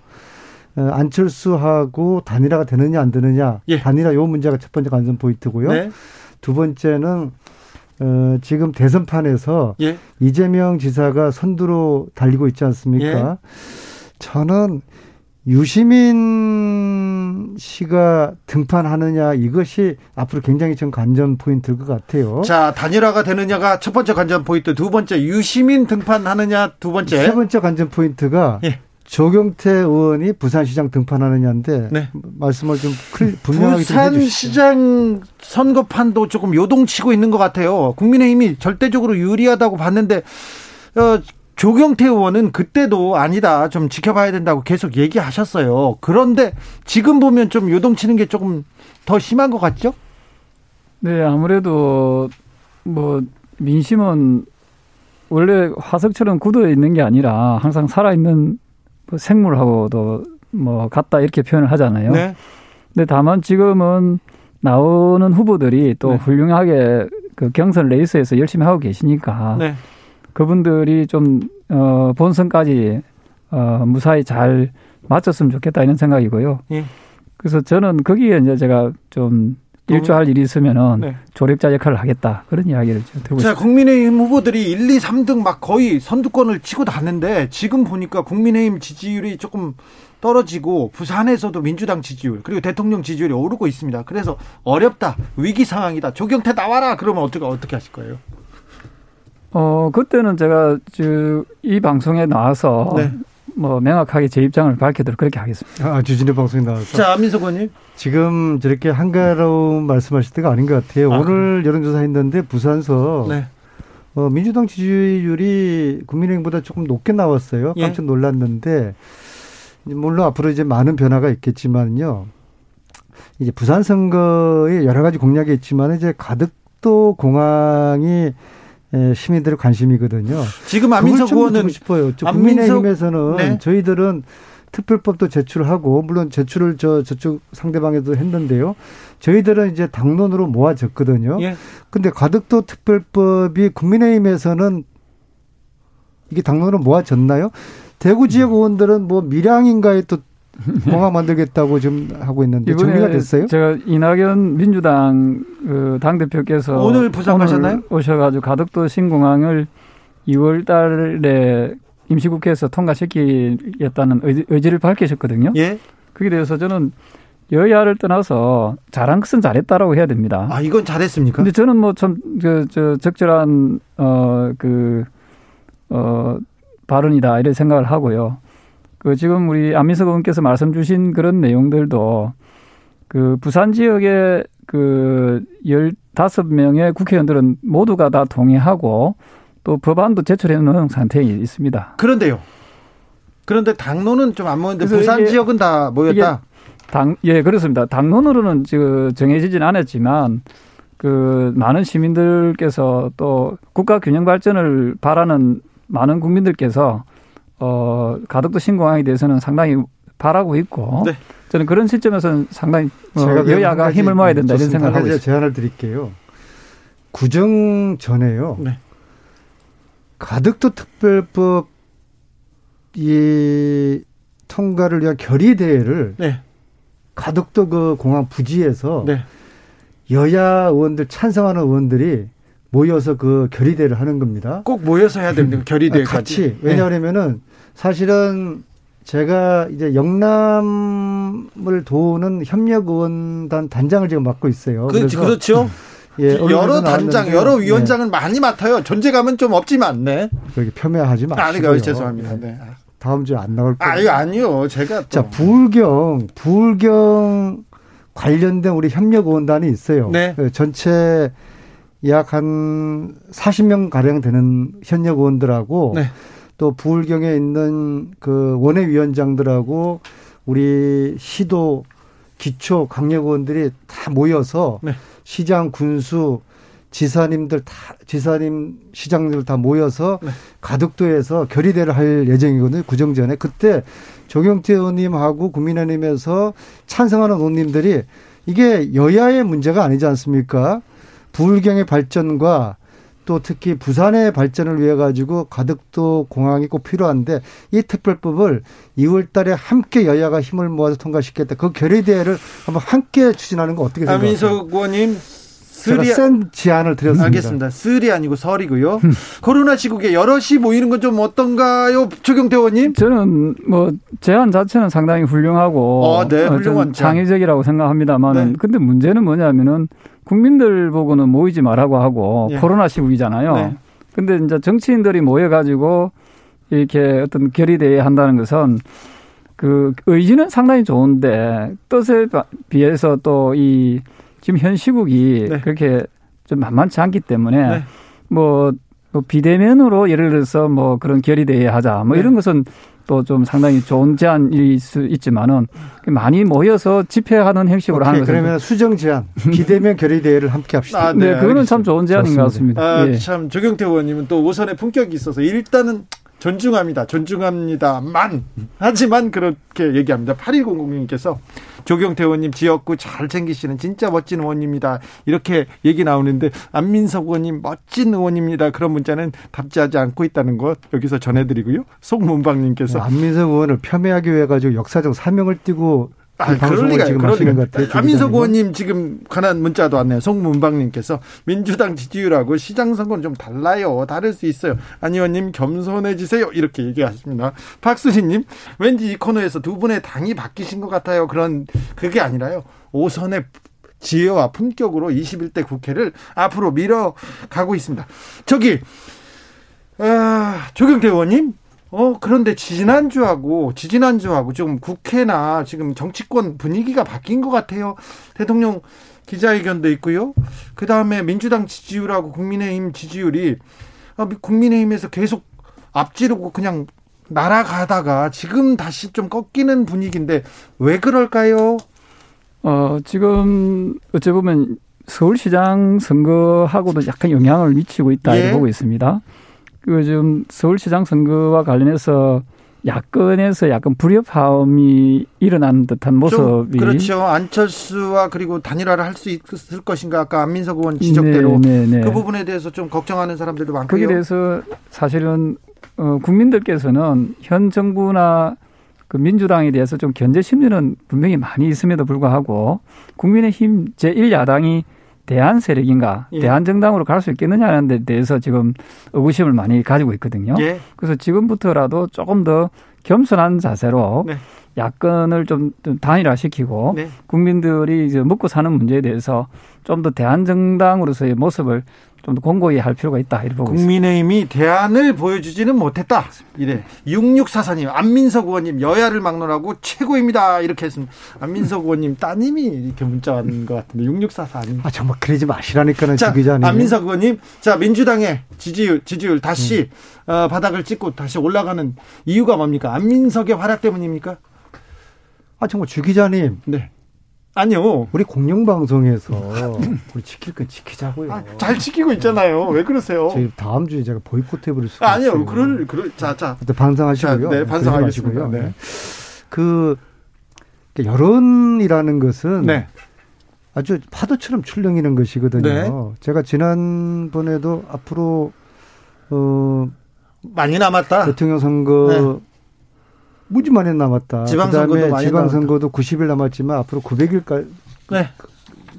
어, 안철수하고 단일화가 되느냐 안 되느냐 예. 단일화 요 문제가 첫 번째 관전 포인트고요. 네. 두 번째는 어, 지금 대선판에서 예. 이재명 지사가 선두로 달리고 있지 않습니까? 예. 저는 유시민 씨가 등판하느냐 이것이 앞으로 굉장히 좀 관전 포인트일 것 같아요. 자 단일화가 되느냐가 첫 번째 관전 포인트, 두 번째 유시민 등판하느냐 두 번째. 세 번째 관전 포인트가 예. 조경태 의원이 부산시장 등판하느냐인데 네. 말씀을 좀 분명하게 부산시장 선거판도 조금 요동치고 있는 것 같아요. 국민의힘이 절대적으로 유리하다고 봤는데 어, 조경태 의원은 그때도 아니다. 좀 지켜봐야 된다고 계속 얘기하셨어요. 그런데 지금 보면 좀 요동치는 게 조금 더 심한 것 같죠? 네, 아무래도 뭐 민심은 원래 화석처럼 굳어 있는 게 아니라 항상 살아있는 뭐 생물하고도 뭐 같다 이렇게 표현을 하잖아요. 네. 근데 다만 지금은 나오는 후보들이 또 네. 훌륭하게 그 경선 레이스에서 열심히 하고 계시니까 네. 그분들이 좀 어, 본선까지 어, 무사히 잘 마쳤으면 좋겠다 이런 생각이고요. 예. 그래서 저는 거기에 이제 제가 좀 일조할 일이 있으면은 네. 조력자 역할을 하겠다 그런 이야기를 들고 있습니다. 국민의힘 후보들이 1, 2, 3등 막 거의 선두권을 치고 다는데 지금 보니까 국민의힘 지지율이 조금 떨어지고 부산에서도 민주당 지지율 그리고 대통령 지지율이 오르고 있습니다. 그래서 어렵다 위기 상황이다 조경태 나와라 그러면 어떻게 어떻게 하실 거예요? 어 그때는 제가 이 방송에 나와서 네. 뭐 명확하게 제 입장을 밝히도록 그렇게 하겠습니다. 아, 주진우 방송에 나와서. 자, 안민석 의원님. 지금 저렇게 한가로운 말씀하실 때가 아닌 것 같아요. 아, 오늘 여론조사 했는데 부산서 네. 어, 민주당 지지율이 국민의힘보다 조금 높게 나왔어요. 예. 깜짝 놀랐는데 물론 앞으로 이제 많은 변화가 있겠지만요. 이제 부산 선거에 여러 가지 공약이 있지만 이제 가덕도 공항이 예, 시민들의 관심이거든요. 지금 안민석 의원은 싶어요. 국민의힘에서는 네. 저희들은 특별법도 제출하고 물론 제출을 저 저쪽 상대방에도 했는데요. 저희들은 이제 당론으로 모아졌거든요. 예. 근데 가덕도 특별법이 국민의힘에서는 이게 당론으로 모아졌나요? 대구 지역 의원들은 뭐 밀양인가에 또 공항 만들겠다고 지금 하고 있는데 정리가 됐어요? 제가 이낙연 민주당 그 당 대표께서 오늘 부산 가셨나요? 오셔가지고 가덕도 신공항을 2월 달에 임시국회에서 통과시키겠다는 의지, 를 밝히셨거든요. 예. 그게 대해서 저는 여야를 떠나서 잘한 것은 잘했다라고 해야 됩니다. 아, 이건 잘했습니까? 근데 저는 뭐 좀, 그, 저, 적절한, 어, 그, 어, 발언이다, 이런 생각을 하고요. 그 지금 우리 안민석 의원께서 말씀 주신 그런 내용들도 그 부산 지역의 그 열다섯 명의 국회의원들은 모두가 다 동의하고 또 법안도 제출해 놓은 상태에 있습니다. 그런데요. 그런데 당론은 좀 안 모였는데 부산 지역은 다 모였다. 당, 예, 그렇습니다. 당론으로는 지금 정해지진 않았지만 그 많은 시민들께서 또 국가 균형 발전을 바라는 많은 국민들께서 어, 가덕도 신공항에 대해서는 상당히 바라고 있고 네. 저는 그런 시점에서는 상당히 어, 여야가 힘을 모아야 된다 이런 생각을 하고 있습니다. 제안을 드릴게요. 구정 전에요. 네. 가덕도 특별법 이 통과를 위한 결의 대회를 네. 가덕도 그 공항 부지에서 네. 여야 의원들 찬성하는 의원들이 모여서 그 결의대를 하는 겁니다. 꼭 모여서 해야 됩니다. 결의대 같이. 왜냐하면은 사실은 제가 이제 영남을 도우는 협력의원단 단장을 지금 맡고 있어요. 그렇지, 그렇죠. 예, 여러 단장, 여러 위원장은 네. 많이 맡아요. 존재감은 좀 없지만, 네. 그렇게 폄훼하지 마시고요. 아니, 그 죄송합니다. 네. 네. 다음 주에 안 나올 거예요. 아니, 아니요. 제가 또. 자, 불경, 불경 관련된 우리 협력의원단이 있어요. 네. 그 전체 약 한 40명 가량 되는 현역 의원들하고 네. 또 부울경에 있는 그 원외위원장들하고 우리 시도 기초 강력 의원들이 다 모여서 네. 시장 군수 지사님들 다 지사님 시장들 다 모여서 네. 가덕도에서 결의대를 할 예정이거든요. 구정전에 그때 조경태 의원님하고 국민의힘에서 찬성하는 의원님들이 이게 여야의 문제가 아니지 않습니까? 부울경의 발전과 또 특히 부산의 발전을 위해 가지고 가덕도 공항이 꼭 필요한데 이 특별법을 2월 달에 함께 여야가 힘을 모아서 통과시켰다. 그 결의대회를 한번 함께 추진하는 거 어떻게 생각하세요? 안민석 의원님 제가 센 제안을 드렸습니다. 알겠습니다. 쓸이 아니고 설이고요. 코로나 시국에 여럿이 모이는 건 좀 어떤가요, 최경태 의원님? 저는 뭐 제안 자체는 상당히 훌륭하고 어, 네, 훌륭한 창의적이라고 생각합니다만은 네. 근데 문제는 뭐냐면은 국민들 보고는 모이지 말라고 하고 예. 코로나 시국이잖아요. 네. 근데 이제 정치인들이 모여가지고 이렇게 어떤 결의대회 한다는 것은 그 의지는 상당히 좋은데 뜻에 비해서 또 이 지금 현 시국이 네. 그렇게 좀 만만치 않기 때문에 네. 뭐, 뭐 비대면으로 예를 들어서 뭐 그런 결의대회 하자 뭐 네. 이런 것은 또 좀 상당히 좋은 제안일 수 있지만은 많이 모여서 집회하는 형식으로 오케이, 하는 거죠. 그러면 수정 제안, 비대면 결의 대회를 함께 합시다. 아, 네, 네 그거는 참 좋은 제안인 것 같습니다. 아, 예. 참 조경태 의원님은 또 오선의 품격이 있어서 일단은 존중합니다. 존중합니다만 하지만 그렇게 얘기합니다. 8100님께서 조경태 의원님 지역구 잘 챙기시는 진짜 멋진 의원입니다. 이렇게 얘기 나오는데 안민석 의원님 멋진 의원입니다. 그런 문자는 답지하지 않고 있다는 것 여기서 전해드리고요. 송문방님께서 안민석 의원을 폄훼하기 위해 가지고 역사적 사명을 띠고 아, 그럴 리가 지금 그럴 리가. 것 같아요. 안민석 의원님 지금 관한 문자도 왔네요. 송문방님께서 민주당 지지율하고 시장 선거는 좀 달라요. 다를 수 있어요. 안 의원님 겸손해지세요. 이렇게 얘기하십니다. 박수진님 왠지 이 코너에서 두 분의 당이 바뀌신 것 같아요. 그런 그게 아니라요. 오선의 지혜와 품격으로 21대 국회를 앞으로 밀어가고 있습니다. 저기 아, 조경태 의원님 어, 그런데 지난주하고, 지지난주하고 좀 국회나 지금 정치권 분위기가 바뀐 것 같아요. 대통령 기자회견도 있고요. 그 다음에 민주당 지지율하고 국민의힘 지지율이 어, 국민의힘에서 계속 앞지르고 그냥 날아가다가 지금 다시 좀 꺾이는 분위기인데 왜 그럴까요? 어, 지금 어찌 보면 서울시장 선거하고도 약간 영향을 미치고 있다 예. 이렇게 보고 있습니다. 그 지금 서울시장 선거와 관련해서 야권에서 약간 불협화음이 일어난 듯한 모습이 그렇죠. 안철수와 그리고 단일화를 할 수 있을 것인가 아까 안민석 의원 지적대로 네, 네, 네. 그 부분에 대해서 좀 걱정하는 사람들도 많고요. 거기에 대해서 사실은 어, 국민들께서는 현 정부나 그 민주당에 대해서 좀 견제 심리는 분명히 많이 있음에도 불구하고 국민의힘 제1야당이 대한 세력인가, 예. 대한 정당으로 갈 수 있겠느냐는 데 대해서 지금 의구심을 많이 가지고 있거든요. 예. 그래서 지금부터라도 조금 더 겸손한 자세로 네. 야권을 좀, 좀 단일화시키고 네. 국민들이 이제 먹고 사는 문제에 대해서 좀 더 대한 정당으로서의 모습을 좀 더 공고히 할 필요가 있다 이렇게 보고 국민의힘이 있습니다. 대안을 보여주지는 못했다. 이래 6644님 안민석 의원님 여야를 막론하고 최고입니다 이렇게 했습니다. 안민석 의원님 따님이 이렇게 문자 왔는 것 같은데 6644님. 아 정말 그러지 마시라니까는 자, 기자님. 안민석 의원님 자 민주당의 지지율 지지율 다시 음. 어, 바닥을 찍고 다시 올라가는 이유가 뭡니까? 안민석의 활약 때문입니까? 아 정말 주 기자님. 네. 아니요. 우리 공영방송에서 우리 지킬 건 지키자고요. 아, 잘 지키고 있잖아요. 왜 그러세요? 저희 다음 주에 제가 보이콧 해버릴 수 아, 아니요. 그럴, 그럴, 자, 자. 반성하시고요. 자, 네, 반성하시고요. 네. 그, 여론이라는 것은 네. 아주 파도처럼 출렁이는 것이거든요. 네. 제가 지난번에도 앞으로, 어, 많이 남았다. 대통령 선거 네. 무지 많이 남았다. 지방선거도 많이 지방선거도 90일 남았지만 앞으로 900일까지 네.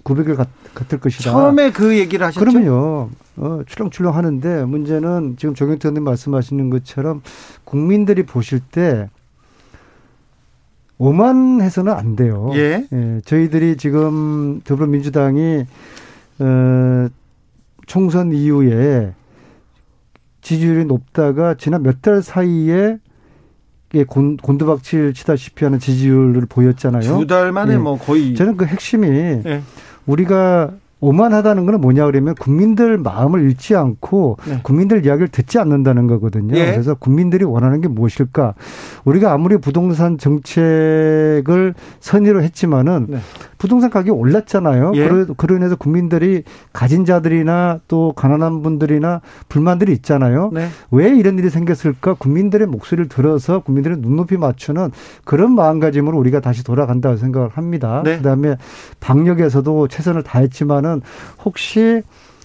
900일 같, 같을 것이다. 처음에 그 얘기를 하셨죠. 그러면요. 어, 출렁출렁 하는데 문제는 지금 조경태 의원님 말씀하시는 것처럼 국민들이 보실 때 오만해서는 안 돼요. 예. 예 저희들이 지금 더불어민주당이 어, 총선 이후에 지지율이 높다가 지난 몇 달 사이에 곤, 곤두박질 치다시피 하는 지지율을 보였잖아요. 두 달 만에 예. 뭐 거의. 저는 그 핵심이 예. 우리가 오만하다는 거는 뭐냐 그러면 국민들 마음을 잃지 않고 네. 국민들 이야기를 듣지 않는다는 거거든요. 예. 그래서 국민들이 원하는 게 무엇일까? 우리가 아무리 부동산 정책을 선의로 했지만은 네. 부동산 가격이 올랐잖아요. 예. 그러, 그로 인해서 국민들이 가진 자들이나 또 가난한 분들이나 불만들이 있잖아요. 네. 왜 이런 일이 생겼을까? 국민들의 목소리를 들어서 국민들의 눈높이 맞추는 그런 마음가짐으로 우리가 다시 돌아간다고 생각을 합니다. 네. 그다음에 방역에서도 최선을 다했지만은 혹시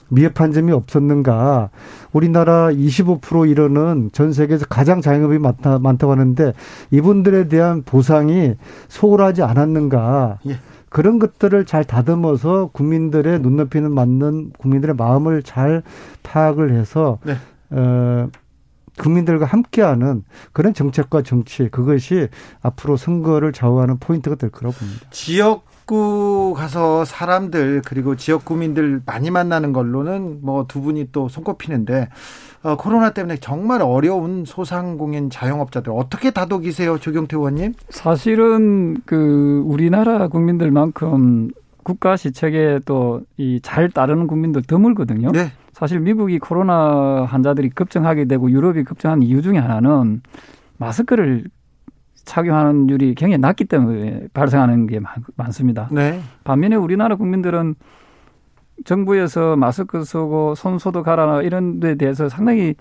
미흡한 점이 없었는가. 우리나라 25% 이르는 전 세계에서 가장 자영업이 많다, 많다고 하는데 이분들에 대한 보상이 소홀하지 않았는가. 예. 그런 것들을 잘 다듬어서 국민들의 눈높이는 맞는 국민들의 마음을 잘 파악을 해서 네. 어, 국민들과 함께하는 그런 정책과 정치 그것이 앞으로 선거를 좌우하는 포인트가 될 거라고 봅니다. 지역구 가서 사람들 그리고 지역 구민들 많이 만나는 걸로는 뭐 두 분이 또 손꼽히는데 어, 코로나 때문에 정말 어려운 소상공인 자영업자들 어떻게 다독이세요, 조경태 의원님? 사실은 그 우리나라 국민들만큼 국가 시책에 또 이 잘 따르는 국민들 드물거든요. 네. 사실 미국이 코로나 환자들이 급증하게 되고 유럽이 급증한 이유 중에 하나는 마스크를 착용하는 율이 굉장히 낮기 때문에 발생하는 게 많, 습니다 네. 반면에 우리나라 국민들은 정부에서 마스크 쓰고 손 소독 하라 이런 데 대해서 상당히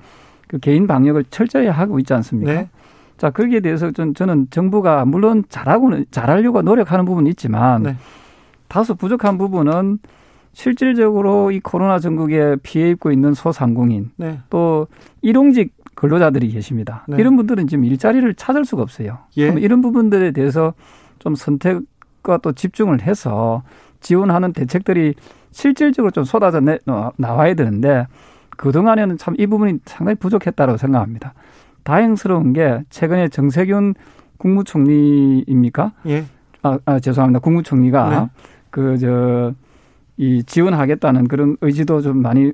그 개인 방역을 철저히 하고 있지 않습니까? 네. 자, 거기에 대해서 좀 저는 정부가 물론 잘하고는 잘하려고 노력하는 부분이 있지만 네. 다소 부족한 부분은 실질적으로 이 코로나 전국에 피해 입고 있는 소상공인 네. 또 일용직 근로자들이 계십니다. 네. 이런 분들은 지금 일자리를 찾을 수가 없어요. 예. 이런 부분들에 대해서 좀 선택과 또 집중을 해서 지원하는 대책들이 실질적으로 좀 쏟아져 내, 어, 나와야 되는데 그동안에는 참 이 부분이 상당히 부족했다고 생각합니다. 다행스러운 게 최근에 정세균 국무총리입니까? 예. 아, 아 죄송합니다. 국무총리가 네. 그저 이 지원하겠다는 그런 의지도 좀 많이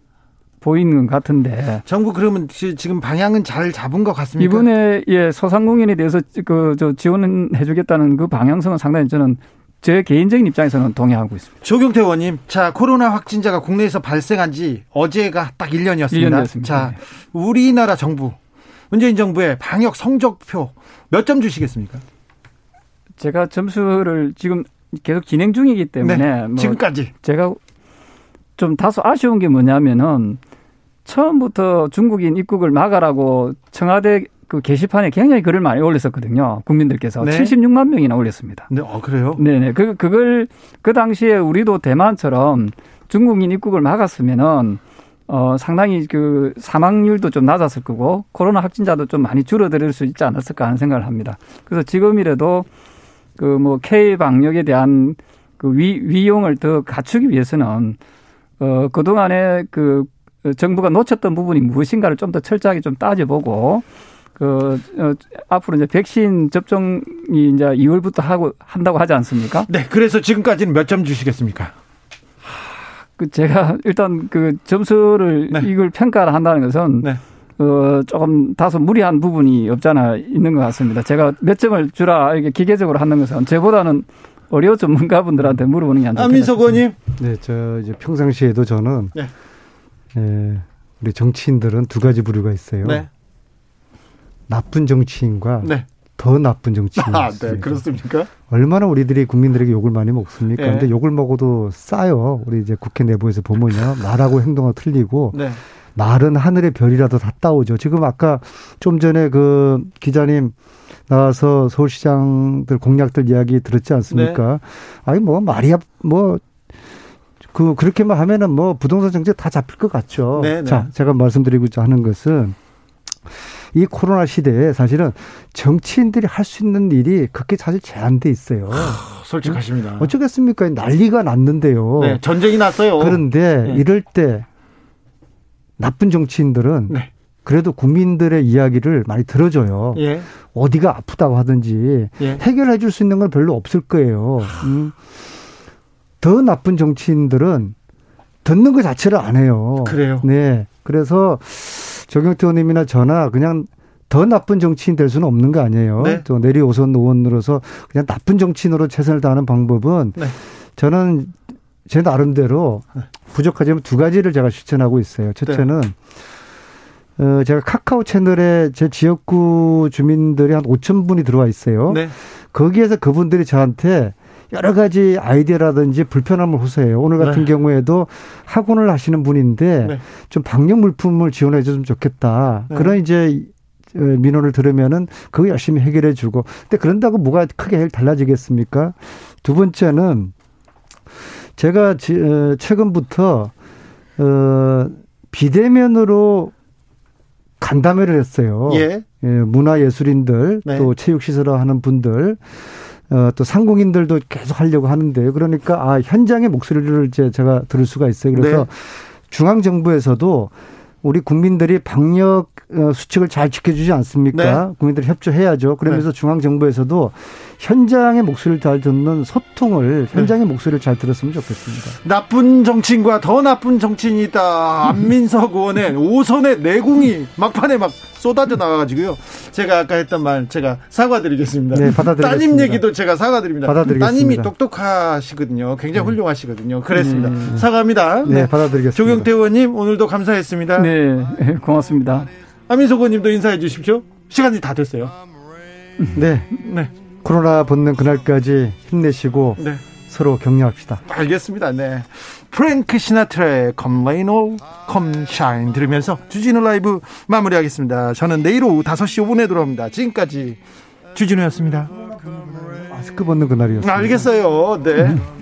보이는 것 같은데. 정부 그러면 지금 방향은 잘 잡은 것 같습니까? 이번에 예 소상공인에 대해서 그 저 지원해 주겠다는 그 방향성은 상당히 저는 제 개인적인 입장에서는 동의하고 있습니다. 조경태 의원님, 자 코로나 확진자가 국내에서 발생한 지 어제가 딱 1년이었습니다. 1년 됐습니다. 자, 우리나라 정부 문재인 정부의 방역 성적표 몇 점 주시겠습니까? 제가 점수를 지금 계속 진행 중이기 때문에 네, 뭐 지금까지 제가 좀 다소 아쉬운 게 뭐냐면은 처음부터 중국인 입국을 막아라고 청와대 그 게시판에 굉장히 글을 많이 올렸었거든요. 국민들께서 네. 76만 명이나 올렸습니다. 네, 어, 그래요? 네네. 그 그걸 그 당시에 우리도 대만처럼 중국인 입국을 막았으면은 어 상당히 그 사망률도 좀 낮았을 거고 코로나 확진자도 좀 많이 줄어들 수 있지 않았을까 하는 생각을 합니다. 그래서 지금이라도 그 뭐 K 방역에 대한 그 위, 위용을 더 갖추기 위해서는 어 그동안에 그 정부가 놓쳤던 부분이 무엇인가를 좀 더 철저하게 좀 따져보고 그 어, 앞으로 이제 백신 접종이 이제 2월부터 하고 한다고 하지 않습니까? 네. 그래서 지금까지는 몇 점 주시겠습니까? 그 제가 일단 그 점수를 네. 이걸 평가를 한다는 것은 네. 어 조금 다소 무리한 부분이 없잖아 있는 것 같습니다. 제가 몇 점을 주라 이게 기계적으로 하는 것은 제보다는 어려 전문가분들한테 물어보는 게 안 좋겠 안민석 의원님. 네, 저 이제 평상시에도 저는 네. 예, 우리 정치인들은 두 가지 부류가 있어요. 네. 나쁜 정치인과 네. 더 나쁜 정치인. 아, 네, 그렇습니까? 얼마나 우리들이 국민들에게 욕을 많이 먹습니까? 네. 근데 욕을 먹어도 싸요. 우리 이제 국회 내부에서 보면요. 말하고 행동하고 틀리고. 네. 말은 하늘의 별이라도 다 따오죠. 지금 아까 좀 전에 그 기자님 나와서 서울시장들 공약들 이야기 들었지 않습니까? 네. 아니 뭐 말이야 뭐 그 그렇게만 하면은 뭐 부동산 정책 다 잡힐 것 같죠. 네, 네. 자, 제가 말씀드리고자 하는 것은 이 코로나 시대에 사실은 정치인들이 할 수 있는 일이 그렇게 사실 제한돼 있어요. 하, 솔직하십니다. 어쩌겠습니까? 난리가 났는데요. 네, 전쟁이 났어요. 그런데 네. 이럴 때 나쁜 정치인들은 네. 그래도 국민들의 이야기를 많이 들어줘요. 예. 어디가 아프다고 하든지 예. 해결해 줄 수 있는 건 별로 없을 거예요. 음. 더 나쁜 정치인들은 듣는 것 자체를 안 해요. 그래요. 네. 그래서 조경태 의원님이나 저나 그냥 더 나쁜 정치인 될 수는 없는 거 아니에요. 네. 또 내리오선 의원으로서 그냥 나쁜 정치인으로 최선을 다하는 방법은 네. 저는 제 나름대로 부족하지만 두 가지를 제가 실천하고 있어요. 첫째는 네. 어, 제가 카카오 채널에 제 지역구 주민들이 한 5천 분이 들어와 있어요. 네. 거기에서 그분들이 저한테 여러 가지 아이디어라든지 불편함을 호소해요. 오늘 같은 네. 경우에도 학원을 하시는 분인데 네. 좀 방역 물품을 지원해 줬으면 좋겠다. 네. 그런 이제 어, 민원을 들으면은 그거 열심히 해결해 주고. 근데 그런다고 뭐가 크게 달라지겠습니까? 두 번째는 제가 어, 최근부터 어 비대면으로 간담회를 했어요. 예. 예 문화예술인들 네. 또 체육시설을 하는 분들 어, 또 상공인들도 계속 하려고 하는데요. 그러니까 아 현장의 목소리를 이제 제가 들을 수가 있어요. 그래서 네. 중앙 정부에서도 우리 국민들이 방역 어, 수칙을 잘 지켜주지 않습니까? 네. 국민들이 협조해야죠. 그러면서 네. 중앙 정부에서도 현장의 목소리를 잘 듣는 소통을 현장의 네. 목소리를 잘 들었으면 좋겠습니다. 나쁜 정치인과 더 나쁜 정치인이다. 안민석 의원의 오선의 내공이 막판에 막 쏟아져 나와가지고요. 제가 아까 했던 말 제가 사과드리겠습니다. 네, 받아드리겠습니다. 따님 얘기도 제가 사과드립니다. 받아드리겠습니다. 따님이 똑똑하시거든요. 굉장히 네. 훌륭하시거든요. 그랬습니다. 네. 사과합니다. 네, 받아드리겠습니다. 조경태 의원님 오늘도 감사했습니다. 네, 고맙습니다. 안민석 의원님도 인사해 주십시오. 시간이 다 됐어요. 네. 네. 코로나 벗는 그날까지 힘내시고 네. 서로 격려합시다. 알겠습니다. 네. 프랭크 시나트라의 Come Rain or Come Shine 들으면서 주진우 라이브 마무리하겠습니다. 저는 내일 오후 5시 5분에 돌아옵니다. 지금까지 주진우였습니다. 마스크 벗는 그날이었어요. 알겠어요. 네.